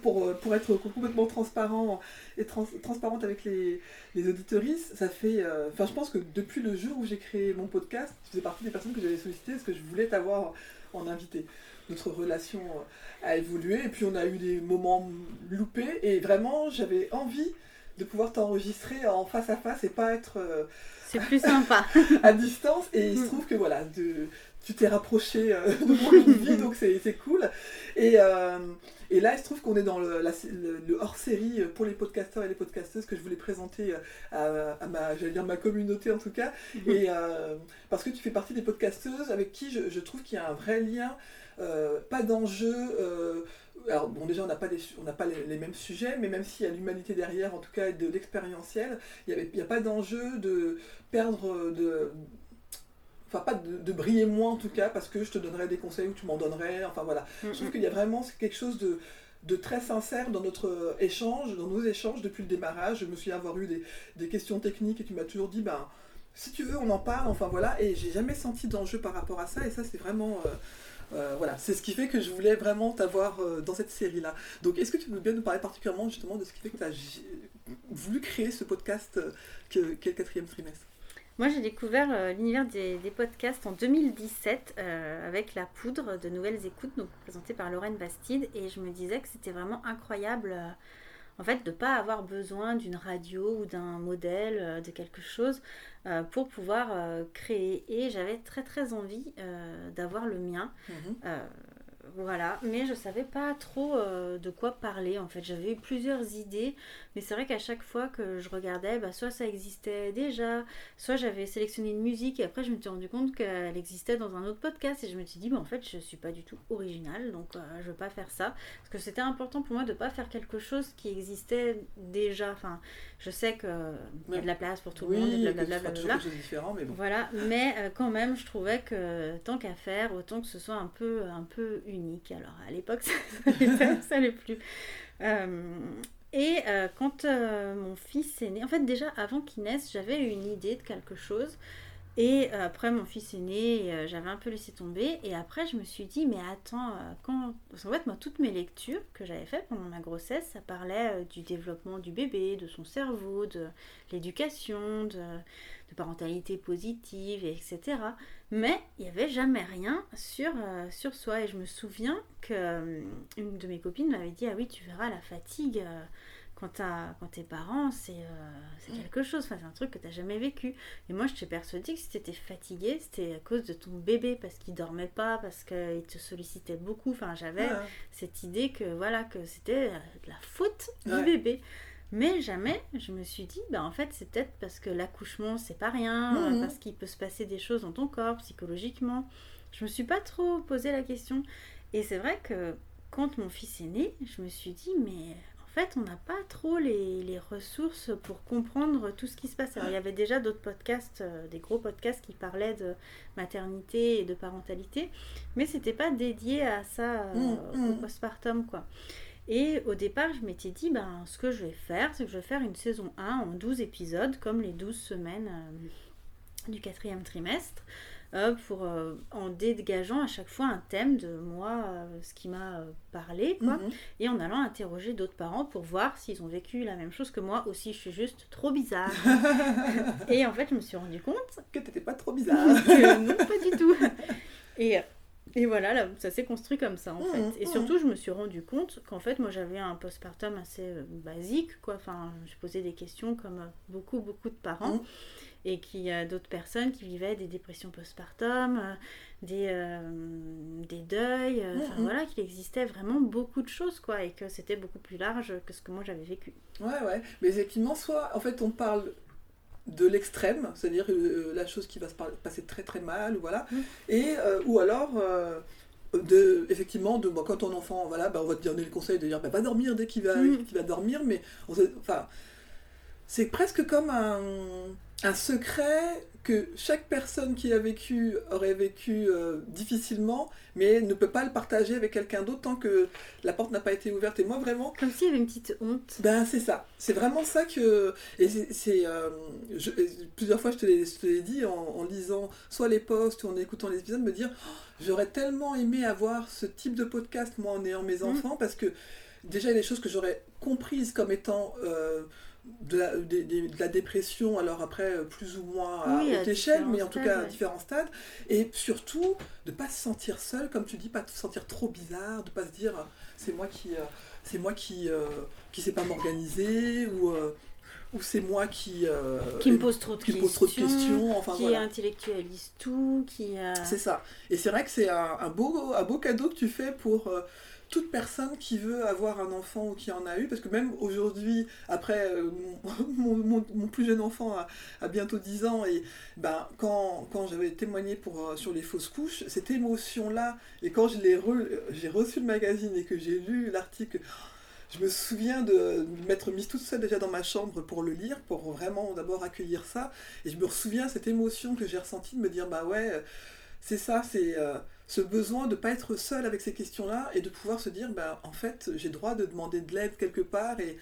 pour, euh, pour être complètement transparent et trans, transparente avec les, les auditoristes, ça fait. Euh, enfin, je pense que depuis le jour où j'ai créé mon podcast, tu faisais partie des personnes que j'avais sollicitées parce que je voulais t'avoir en invité. Notre relation euh, a évolué et puis on a eu des moments loupés et vraiment j'avais envie de pouvoir t'enregistrer en face à face et pas être. C'est plus sympa. *laughs* à distance et il se trouve que voilà, de, tu t'es rapproché de mon *laughs* vie donc c'est cool. Et, et là, il se trouve qu'on est dans le, le, hors-série pour les podcasteurs et les podcasteuses que je voulais présenter euh, à, ma, dire ma communauté en tout cas. Mhm. Et euh, parce que tu fais partie des podcasteuses avec qui je, trouve qu'il y a un vrai lien, euh, pas d'enjeu. alors bon, déjà on n'a pas, les, on pas les, mêmes sujets, mais même s'il y a l'humanité derrière, en tout cas de l'expérientiel, il n'y a, a, pas d'enjeu de perdre de enfin pas de, briller moins en tout cas, parce que je te donnerais des conseils ou tu m'en donnerais, enfin voilà. Je trouve qu'il y a vraiment quelque chose de, de très sincère dans notre échange, dans nos échanges depuis le démarrage. Je me souviens avoir eu des, des questions techniques et tu m'as toujours dit, ben, si tu veux, on en parle, enfin voilà, et j'ai jamais senti d'enjeu par rapport à ça, et ça c'est vraiment... Euh, euh, voilà, c'est ce qui fait que je voulais vraiment t'avoir euh, dans cette série-là. Donc, est-ce que tu veux bien nous parler particulièrement justement de ce qui fait que tu as voulu créer ce podcast qu'est le quatrième trimestre? Moi, j'ai découvert euh, l'univers des, podcasts en 2017 euh, avec La Poudre de Nouvelles Écoutes, donc présentée par Lorraine Bastide, et je me disais que c'était vraiment incroyable, euh, en fait, de ne pas avoir besoin d'une radio ou d'un modèle, de quelque chose, pour pouvoir créer. Et j'avais très très envie d'avoir le mien. Mhm. Voilà, mais je savais pas trop euh, de quoi parler en fait. J'avais eu plusieurs idées, mais c'est vrai qu'à chaque fois que je regardais, bah, soit ça existait déjà, soit j'avais sélectionné une musique et après je me suis rendu compte qu'elle existait dans un autre podcast et je me suis dit, bah, en fait, je suis pas du tout originale donc euh, je veux pas faire ça. Parce que c'était important pour moi de pas faire quelque chose qui existait déjà. Enfin, je sais qu'il y a de la place pour tout le monde, blablabla. Différent, mais bon. Voilà, mais euh, quand même, je trouvais que tant qu'à faire, autant que ce soit un peu, un peu Alors à l'époque, *laughs* ça n'allait plus. Euh, et euh, quand mon fils est né, en fait déjà avant qu'il naisse, j'avais une idée de quelque chose. Et euh, après, mon fils est né, euh, j'avais un peu laissé tomber. Et après, je me suis dit, mais attends, euh, quand. Parce qu'en fait, moi, toutes mes lectures que j'avais faites pendant ma grossesse, ça parlait du développement du bébé, de son cerveau, de l'éducation, de, parentalité positive, etc. Mais il n'y avait jamais rien sur soi. Et je me souviens qu'une de mes copines m'avait dit, ah oui, tu verras la fatigue quand, quand t'es parent, c'est euh, mm. quelque chose, enfin, c'est un truc que t'as jamais vécu. Et moi, je t'ai persuadée que si t'étais fatiguée, c'était à cause de ton bébé, parce qu'il dormait pas, parce qu'il te sollicitait beaucoup. Enfin, j'avais cette idée que voilà que c'était euh, de la faute du bébé. Mais jamais je me suis dit, bah en fait, c'est peut-être parce que l'accouchement, c'est pas rien, mm, mm. parce qu'il peut se passer des choses dans ton corps, psychologiquement. Je me suis pas trop posé la question. Et c'est vrai que quand mon fils est né, je me suis dit, mais fait, on n'a pas trop les, ressources pour comprendre tout ce qui se passe. Alors, il y avait déjà d'autres podcasts, euh, des gros podcasts qui parlaient de maternité et de parentalité, mais c'était pas dédié à ça, euh, mmh, au mmh. postpartum, quoi. Et au départ, je m'étais dit, ben, ce que je vais faire, c'est que je vais faire une saison 1 en 12 épisodes, comme les 12 semaines euh, du quatrième trimestre. Euh, pour, euh, en dégageant à chaque fois un thème de moi, euh, ce qui m'a parlé, quoi, mhm. et en allant interroger d'autres parents pour voir s'ils ont vécu la même chose que moi aussi. Je suis juste trop bizarre. *laughs* et en fait, je me suis rendu compte que t'étais pas trop bizarre. *laughs* non, pas du tout. Et et voilà, là, ça s'est construit comme ça en fait. Mhm, et mhm. surtout, je me suis rendu compte qu'en fait, moi j'avais un postpartum assez basique, quoi. Enfin, je posais des questions comme beaucoup, beaucoup de parents et qu'il y a d'autres personnes qui vivaient des dépressions postpartum, euh, des, euh, des deuils, euh, enfin mm, mm. voilà, qu'il existait vraiment beaucoup de choses, quoi, et que c'était beaucoup plus large que ce que moi j'avais vécu. Ouais, ouais, mais effectivement, soit en fait on parle de l'extrême, c'est-à-dire la chose qui va se passer très très mal, voilà, mm. et ou alors de effectivement de quand ton enfant voilà bah, on va te donner le conseil de dire bah, va dormir dès qu'il va, va dormir mais enfin c'est presque comme un un secret que chaque personne qui a vécu aurait vécu euh, difficilement, mais ne peut pas le partager avec quelqu'un d'autre tant que la porte n'a pas été ouverte. Et moi, vraiment. Comme s'il y avait une petite honte. Ben, c'est ça. C'est vraiment ça que. Et c'est. Euh, plusieurs fois, je te l'ai dit en, lisant soit les posts ou en écoutant les épisodes, me dire oh, j'aurais tellement aimé avoir ce type de podcast, moi, en ayant mes mmh. enfants, parce que déjà, il y a des choses que j'aurais comprises comme étant. Euh, de la, dépression, alors après euh, plus ou moins à haute échelle, mais en tout cas à différents stades, et surtout de pas se sentir seul, comme tu dis, pas se sentir trop bizarre, de pas se dire c'est moi qui euh, c'est moi qui euh, qui sais pas m'organiser ou ou c'est moi qui qui me pose trop de, questions, pose trop de questions, enfin qui intellectualise tout, qui c'est ça. Et c'est vrai que c'est un, un, beau un beau cadeau que tu fais pour toute personne qui veut avoir un enfant ou qui en a eu, parce que même aujourd'hui, après euh, mon, *laughs* plus jeune enfant a, bientôt 10 ans, et ben, quand, quand j'avais témoigné pour, euh, sur les fausses couches, cette émotion-là, et quand j'ai reçu le magazine et que j'ai lu l'article, je me souviens de m'être mise toute seule déjà dans ma chambre pour le lire, pour vraiment d'abord accueillir ça, et je me souviens cette émotion que j'ai ressentie de me dire, bah ouais, c'est ça, c'est... Euh, ce besoin de ne pas être seul avec ces questions-là et de pouvoir se dire, ben, en fait, j'ai droit de demander de l'aide quelque part et,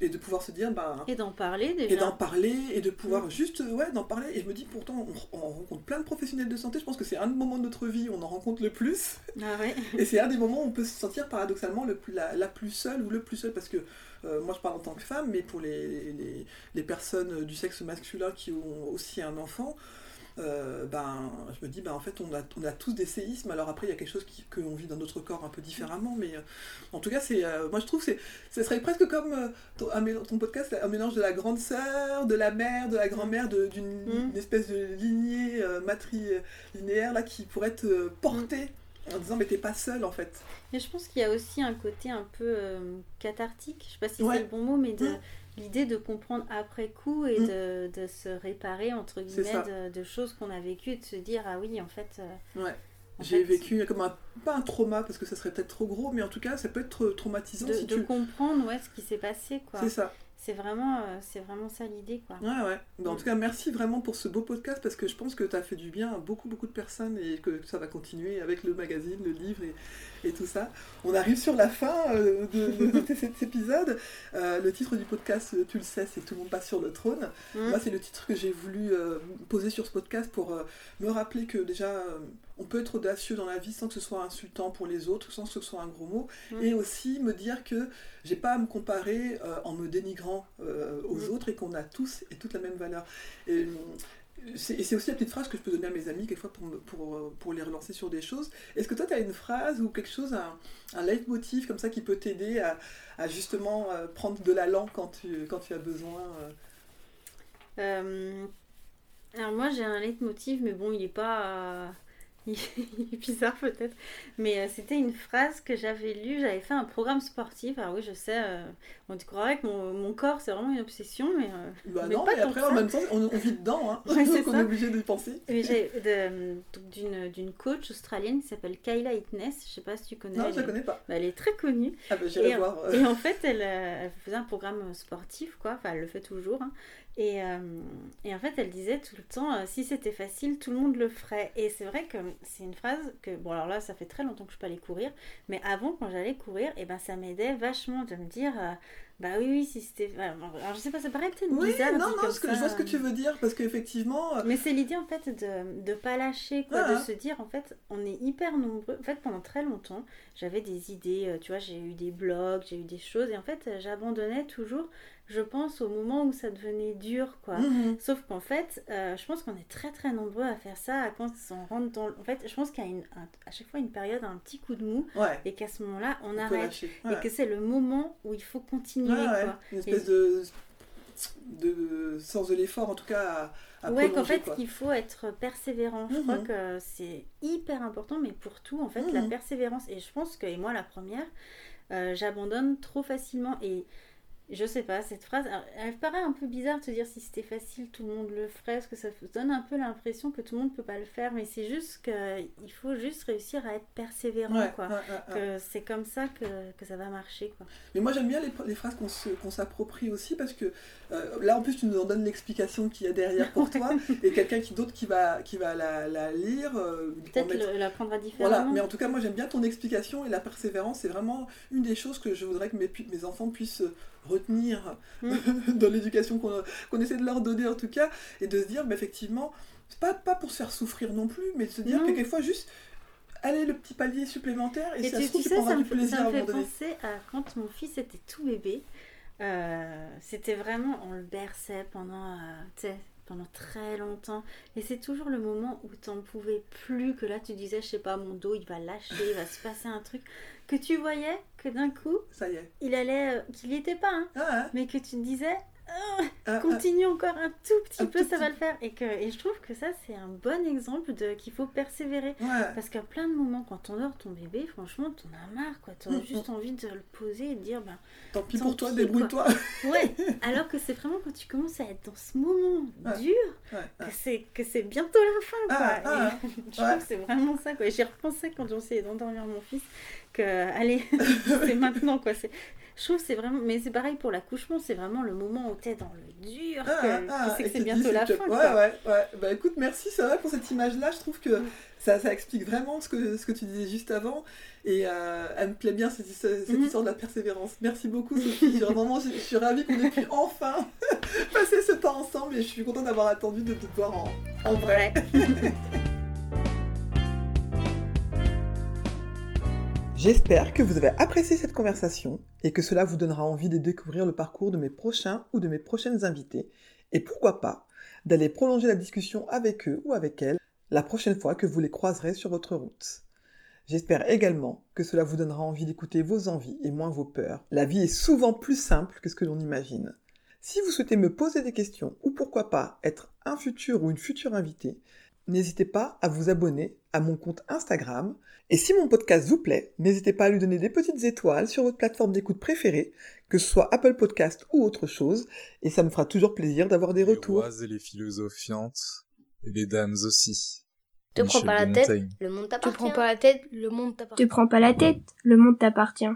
et de pouvoir se dire, ben... Et d'en parler déjà. Et d'en parler et de pouvoir mm. juste, ouais, d'en parler. Et je me dis, pourtant, on, rencontre plein de professionnels de santé. Je pense que c'est un des moments de notre vie où on en rencontre le plus. Ah ouais. *laughs* et c'est un des moments où on peut se sentir paradoxalement le plus, la, plus seule ou le plus seul. Parce que euh, moi, je parle en tant que femme, mais pour les, les, les personnes du sexe masculin qui ont aussi un enfant, euh, ben, je me dis, ben, en fait, on a, on a tous des séismes. Alors après, il y a quelque chose qu'on vit dans notre corps un peu différemment. Mais euh, en tout cas, c'est, euh, moi, je trouve que ce serait presque comme ton, ton, podcast, un mélange de la grande sœur, de la mère, de la grand-mère, d'une mm. espèce de lignée matrilinéaire là, qui pourrait te porter. En disant, mais t'es pas seule en fait. Et je pense qu'il y a aussi un côté un peu cathartique, je sais pas si c'est le bon mot, mais de, mm l'idée de comprendre après coup et mm. de, de, se réparer, entre guillemets, de, choses qu'on a vécues et de se dire, ah oui, en fait... Euh, ouais. J'ai vécu comme un, pas un trauma parce que ça serait peut-être trop gros, mais en tout cas ça peut être traumatisant. De, de comprendre ouais, ce qui s'est passé. quoi. C'est ça c'est vraiment, euh, c'est vraiment ça l'idée. Quoi. Ouais, ouais. Bah, en tout cas, merci vraiment pour ce beau podcast parce que je pense que tu as fait du bien à beaucoup, beaucoup de personnes et que ça va continuer avec le magazine, le livre et, et tout ça. On arrive sur la fin euh, de, cet épisode. Euh, le titre du podcast, tu le sais, c'est Tout le monde passe sur le trône. Mmh. Moi, c'est le titre que j'ai voulu poser sur ce podcast pour me rappeler que déjà, on peut être audacieux dans la vie sans que ce soit insultant pour les autres, sans que ce soit un gros mot, mmh. et aussi me dire que j'ai pas à me comparer en me dénigrant euh, aux mm. autres et qu'on a tous et toute la même valeur. Et, c'est aussi la petite phrase que je peux donner à mes amis quelquefois pour, pour, pour les relancer sur des choses. Est-ce que toi, tu as une phrase ou quelque chose, un, un leitmotiv comme ça qui peut t'aider à, à, justement euh, prendre de l'allant quand tu, quand tu as besoin euh? Alors moi, j'ai un leitmotiv, mais bon, il n'est pas *laughs* bizarre peut-être, mais euh, c'était une phrase que j'avais lue, j'avais fait un programme sportif, alors oui je sais, euh, on croirait que mon, mon corps c'est vraiment une obsession, mais... Euh, bah non, mais après en même temps on, vit dedans, hein. *laughs* donc *laughs* on est obligé d'y penser. D'une coach australienne qui s'appelle Kayla Hitness, je sais pas si tu connais. Non, je la connais pas. Bah, elle est très connue. Ah bah j'irai voir. Et en fait elle, elle, faisait un programme sportif, quoi, enfin elle le fait toujours, hein. Et, euh, et, en fait, elle disait tout le temps, euh, si c'était facile, tout le monde le ferait. Et c'est vrai que c'est une phrase que, bon alors là, ça fait très longtemps que je peux aller courir, mais avant, quand j'allais courir, et eh ben ça m'aidait vachement de me dire, euh, bah oui, oui, si c'était... Alors je sais pas, ça paraît peut-être oui, bizarre. non, non, que, je vois ce que tu veux dire, parce qu'effectivement... Mais c'est l'idée en fait de ne pas lâcher, quoi, de se dire, en fait, on est hyper nombreux. En fait, pendant très longtemps, j'avais des idées, tu vois, j'ai eu des blogs, j'ai eu des choses, et en fait, j'abandonnais toujours je pense, au moment où ça devenait dur, quoi. Mhm. Sauf qu'en fait, euh, je pense qu'on est très très nombreux à faire ça, à quand on rentre dans... En fait, je pense qu'il y a une, à chaque fois une période, un petit coup de mou, et qu'à ce moment-là, on, arrête. Et que c'est le moment où il faut continuer, quoi. Une espèce de de sens de l'effort en tout cas à, à ouais qu'en fait il faut être persévérant je crois mhm. que c'est hyper important mais pour tout en fait la mhm. persévérance et je pense que et moi la première euh, j'abandonne trop facilement et je sais pas, cette phrase, elle paraît un peu bizarre de te dire si c'était facile, tout le monde le ferait, parce que ça donne un peu l'impression que tout le monde peut pas le faire, mais c'est juste qu'il faut juste réussir à être persévérant, quoi. que c'est comme ça que, que, ça va marcher, quoi. Mais moi j'aime bien les, les phrases qu'on s'approprie aussi, parce que euh, là en plus tu nous en donnes l'explication qu'il y a derrière pour toi, *laughs* et quelqu'un qui d'autre qui va, qui va la, la lire. Euh, Peut-être la prendra différemment. Voilà, mais en tout cas moi j'aime bien ton explication, et la persévérance, c'est vraiment une des choses que je voudrais que mes, mes enfants puissent retenir mm. *laughs* dans l'éducation qu'on essaie de leur donner en tout cas, et de se dire, mais effectivement, pas, pas pour se faire souffrir non plus, mais de se dire que quelquefois juste allez le petit palier supplémentaire et, ça tu, se trouve, tu, sais, du plaisir ça me fait penser à quand mon fils était tout bébé. Euh, c'était vraiment, on le berçait pendant, euh, pendant très longtemps. Et c'est toujours le moment où tu n'en pouvais plus, que là tu disais, je sais pas, mon dos il va lâcher, il va se passer un truc, que tu voyais que d'un coup, ça y est, il allait, euh, qu'il n'y était pas, hein, ah, mais que tu te disais, ah, ah, continue encore un tout petit peu, ça va le faire. Et, que, et je trouve que ça, c'est un bon exemple de qu'il faut persévérer. Parce qu'à plein de moments, quand on dort ton bébé, franchement, t'en as marre, quoi. T'as *laughs* juste envie de le poser et de dire, ben. Tant pis pour toi, débrouille-toi. *laughs* ouais, alors que c'est vraiment quand tu commences à être dans ce moment dur, que c'est bientôt la fin, quoi. *laughs* je trouve que c'est vraiment ça, quoi. J'y repensais quand j'essayais d'endormir mon fils, que, allez, c'est maintenant, quoi. Je trouve c'est vraiment. Mais c'est pareil pour l'accouchement, c'est vraiment le moment où t'es dans le dur, ah, que, ah, c'est bientôt la fin. Ouais, ouais, ouais. Bah écoute, merci, c'est vrai pour cette image-là. Je trouve que mm. ça, ça explique vraiment ce que, ce que tu disais juste avant. Et euh, elle me plaît bien cette, cette mm-hmm. histoire de la persévérance. Merci beaucoup, Sophie. *laughs* vraiment, je, suis ravie qu'on ait pu enfin *laughs* passer ce temps ensemble et je suis contente d'avoir attendu de te voir en, en vrai. *laughs* J'espère que vous avez apprécié cette conversation et que cela vous donnera envie de découvrir le parcours de mes prochains ou de mes prochaines invités et pourquoi pas d'aller prolonger la discussion avec eux ou avec elles la prochaine fois que vous les croiserez sur votre route. J'espère également que cela vous donnera envie d'écouter vos envies et moins vos peurs. La vie est souvent plus simple que ce que l'on imagine. Si vous souhaitez me poser des questions ou pourquoi pas être un futur ou une future invitée, n'hésitez pas à vous abonner à mon compte Instagram. Et si mon podcast vous plaît, n'hésitez pas à lui donner des petites étoiles sur votre plateforme d'écoute préférée, que ce soit Apple Podcast ou autre chose, et ça me fera toujours plaisir d'avoir des retours. Les et les philosophiantes, et les dames aussi. Te prends pas la tête, le monde t'appartient. Te prends pas la tête, le monde t'appartient. Te prends pas la tête, le monde t'appartient.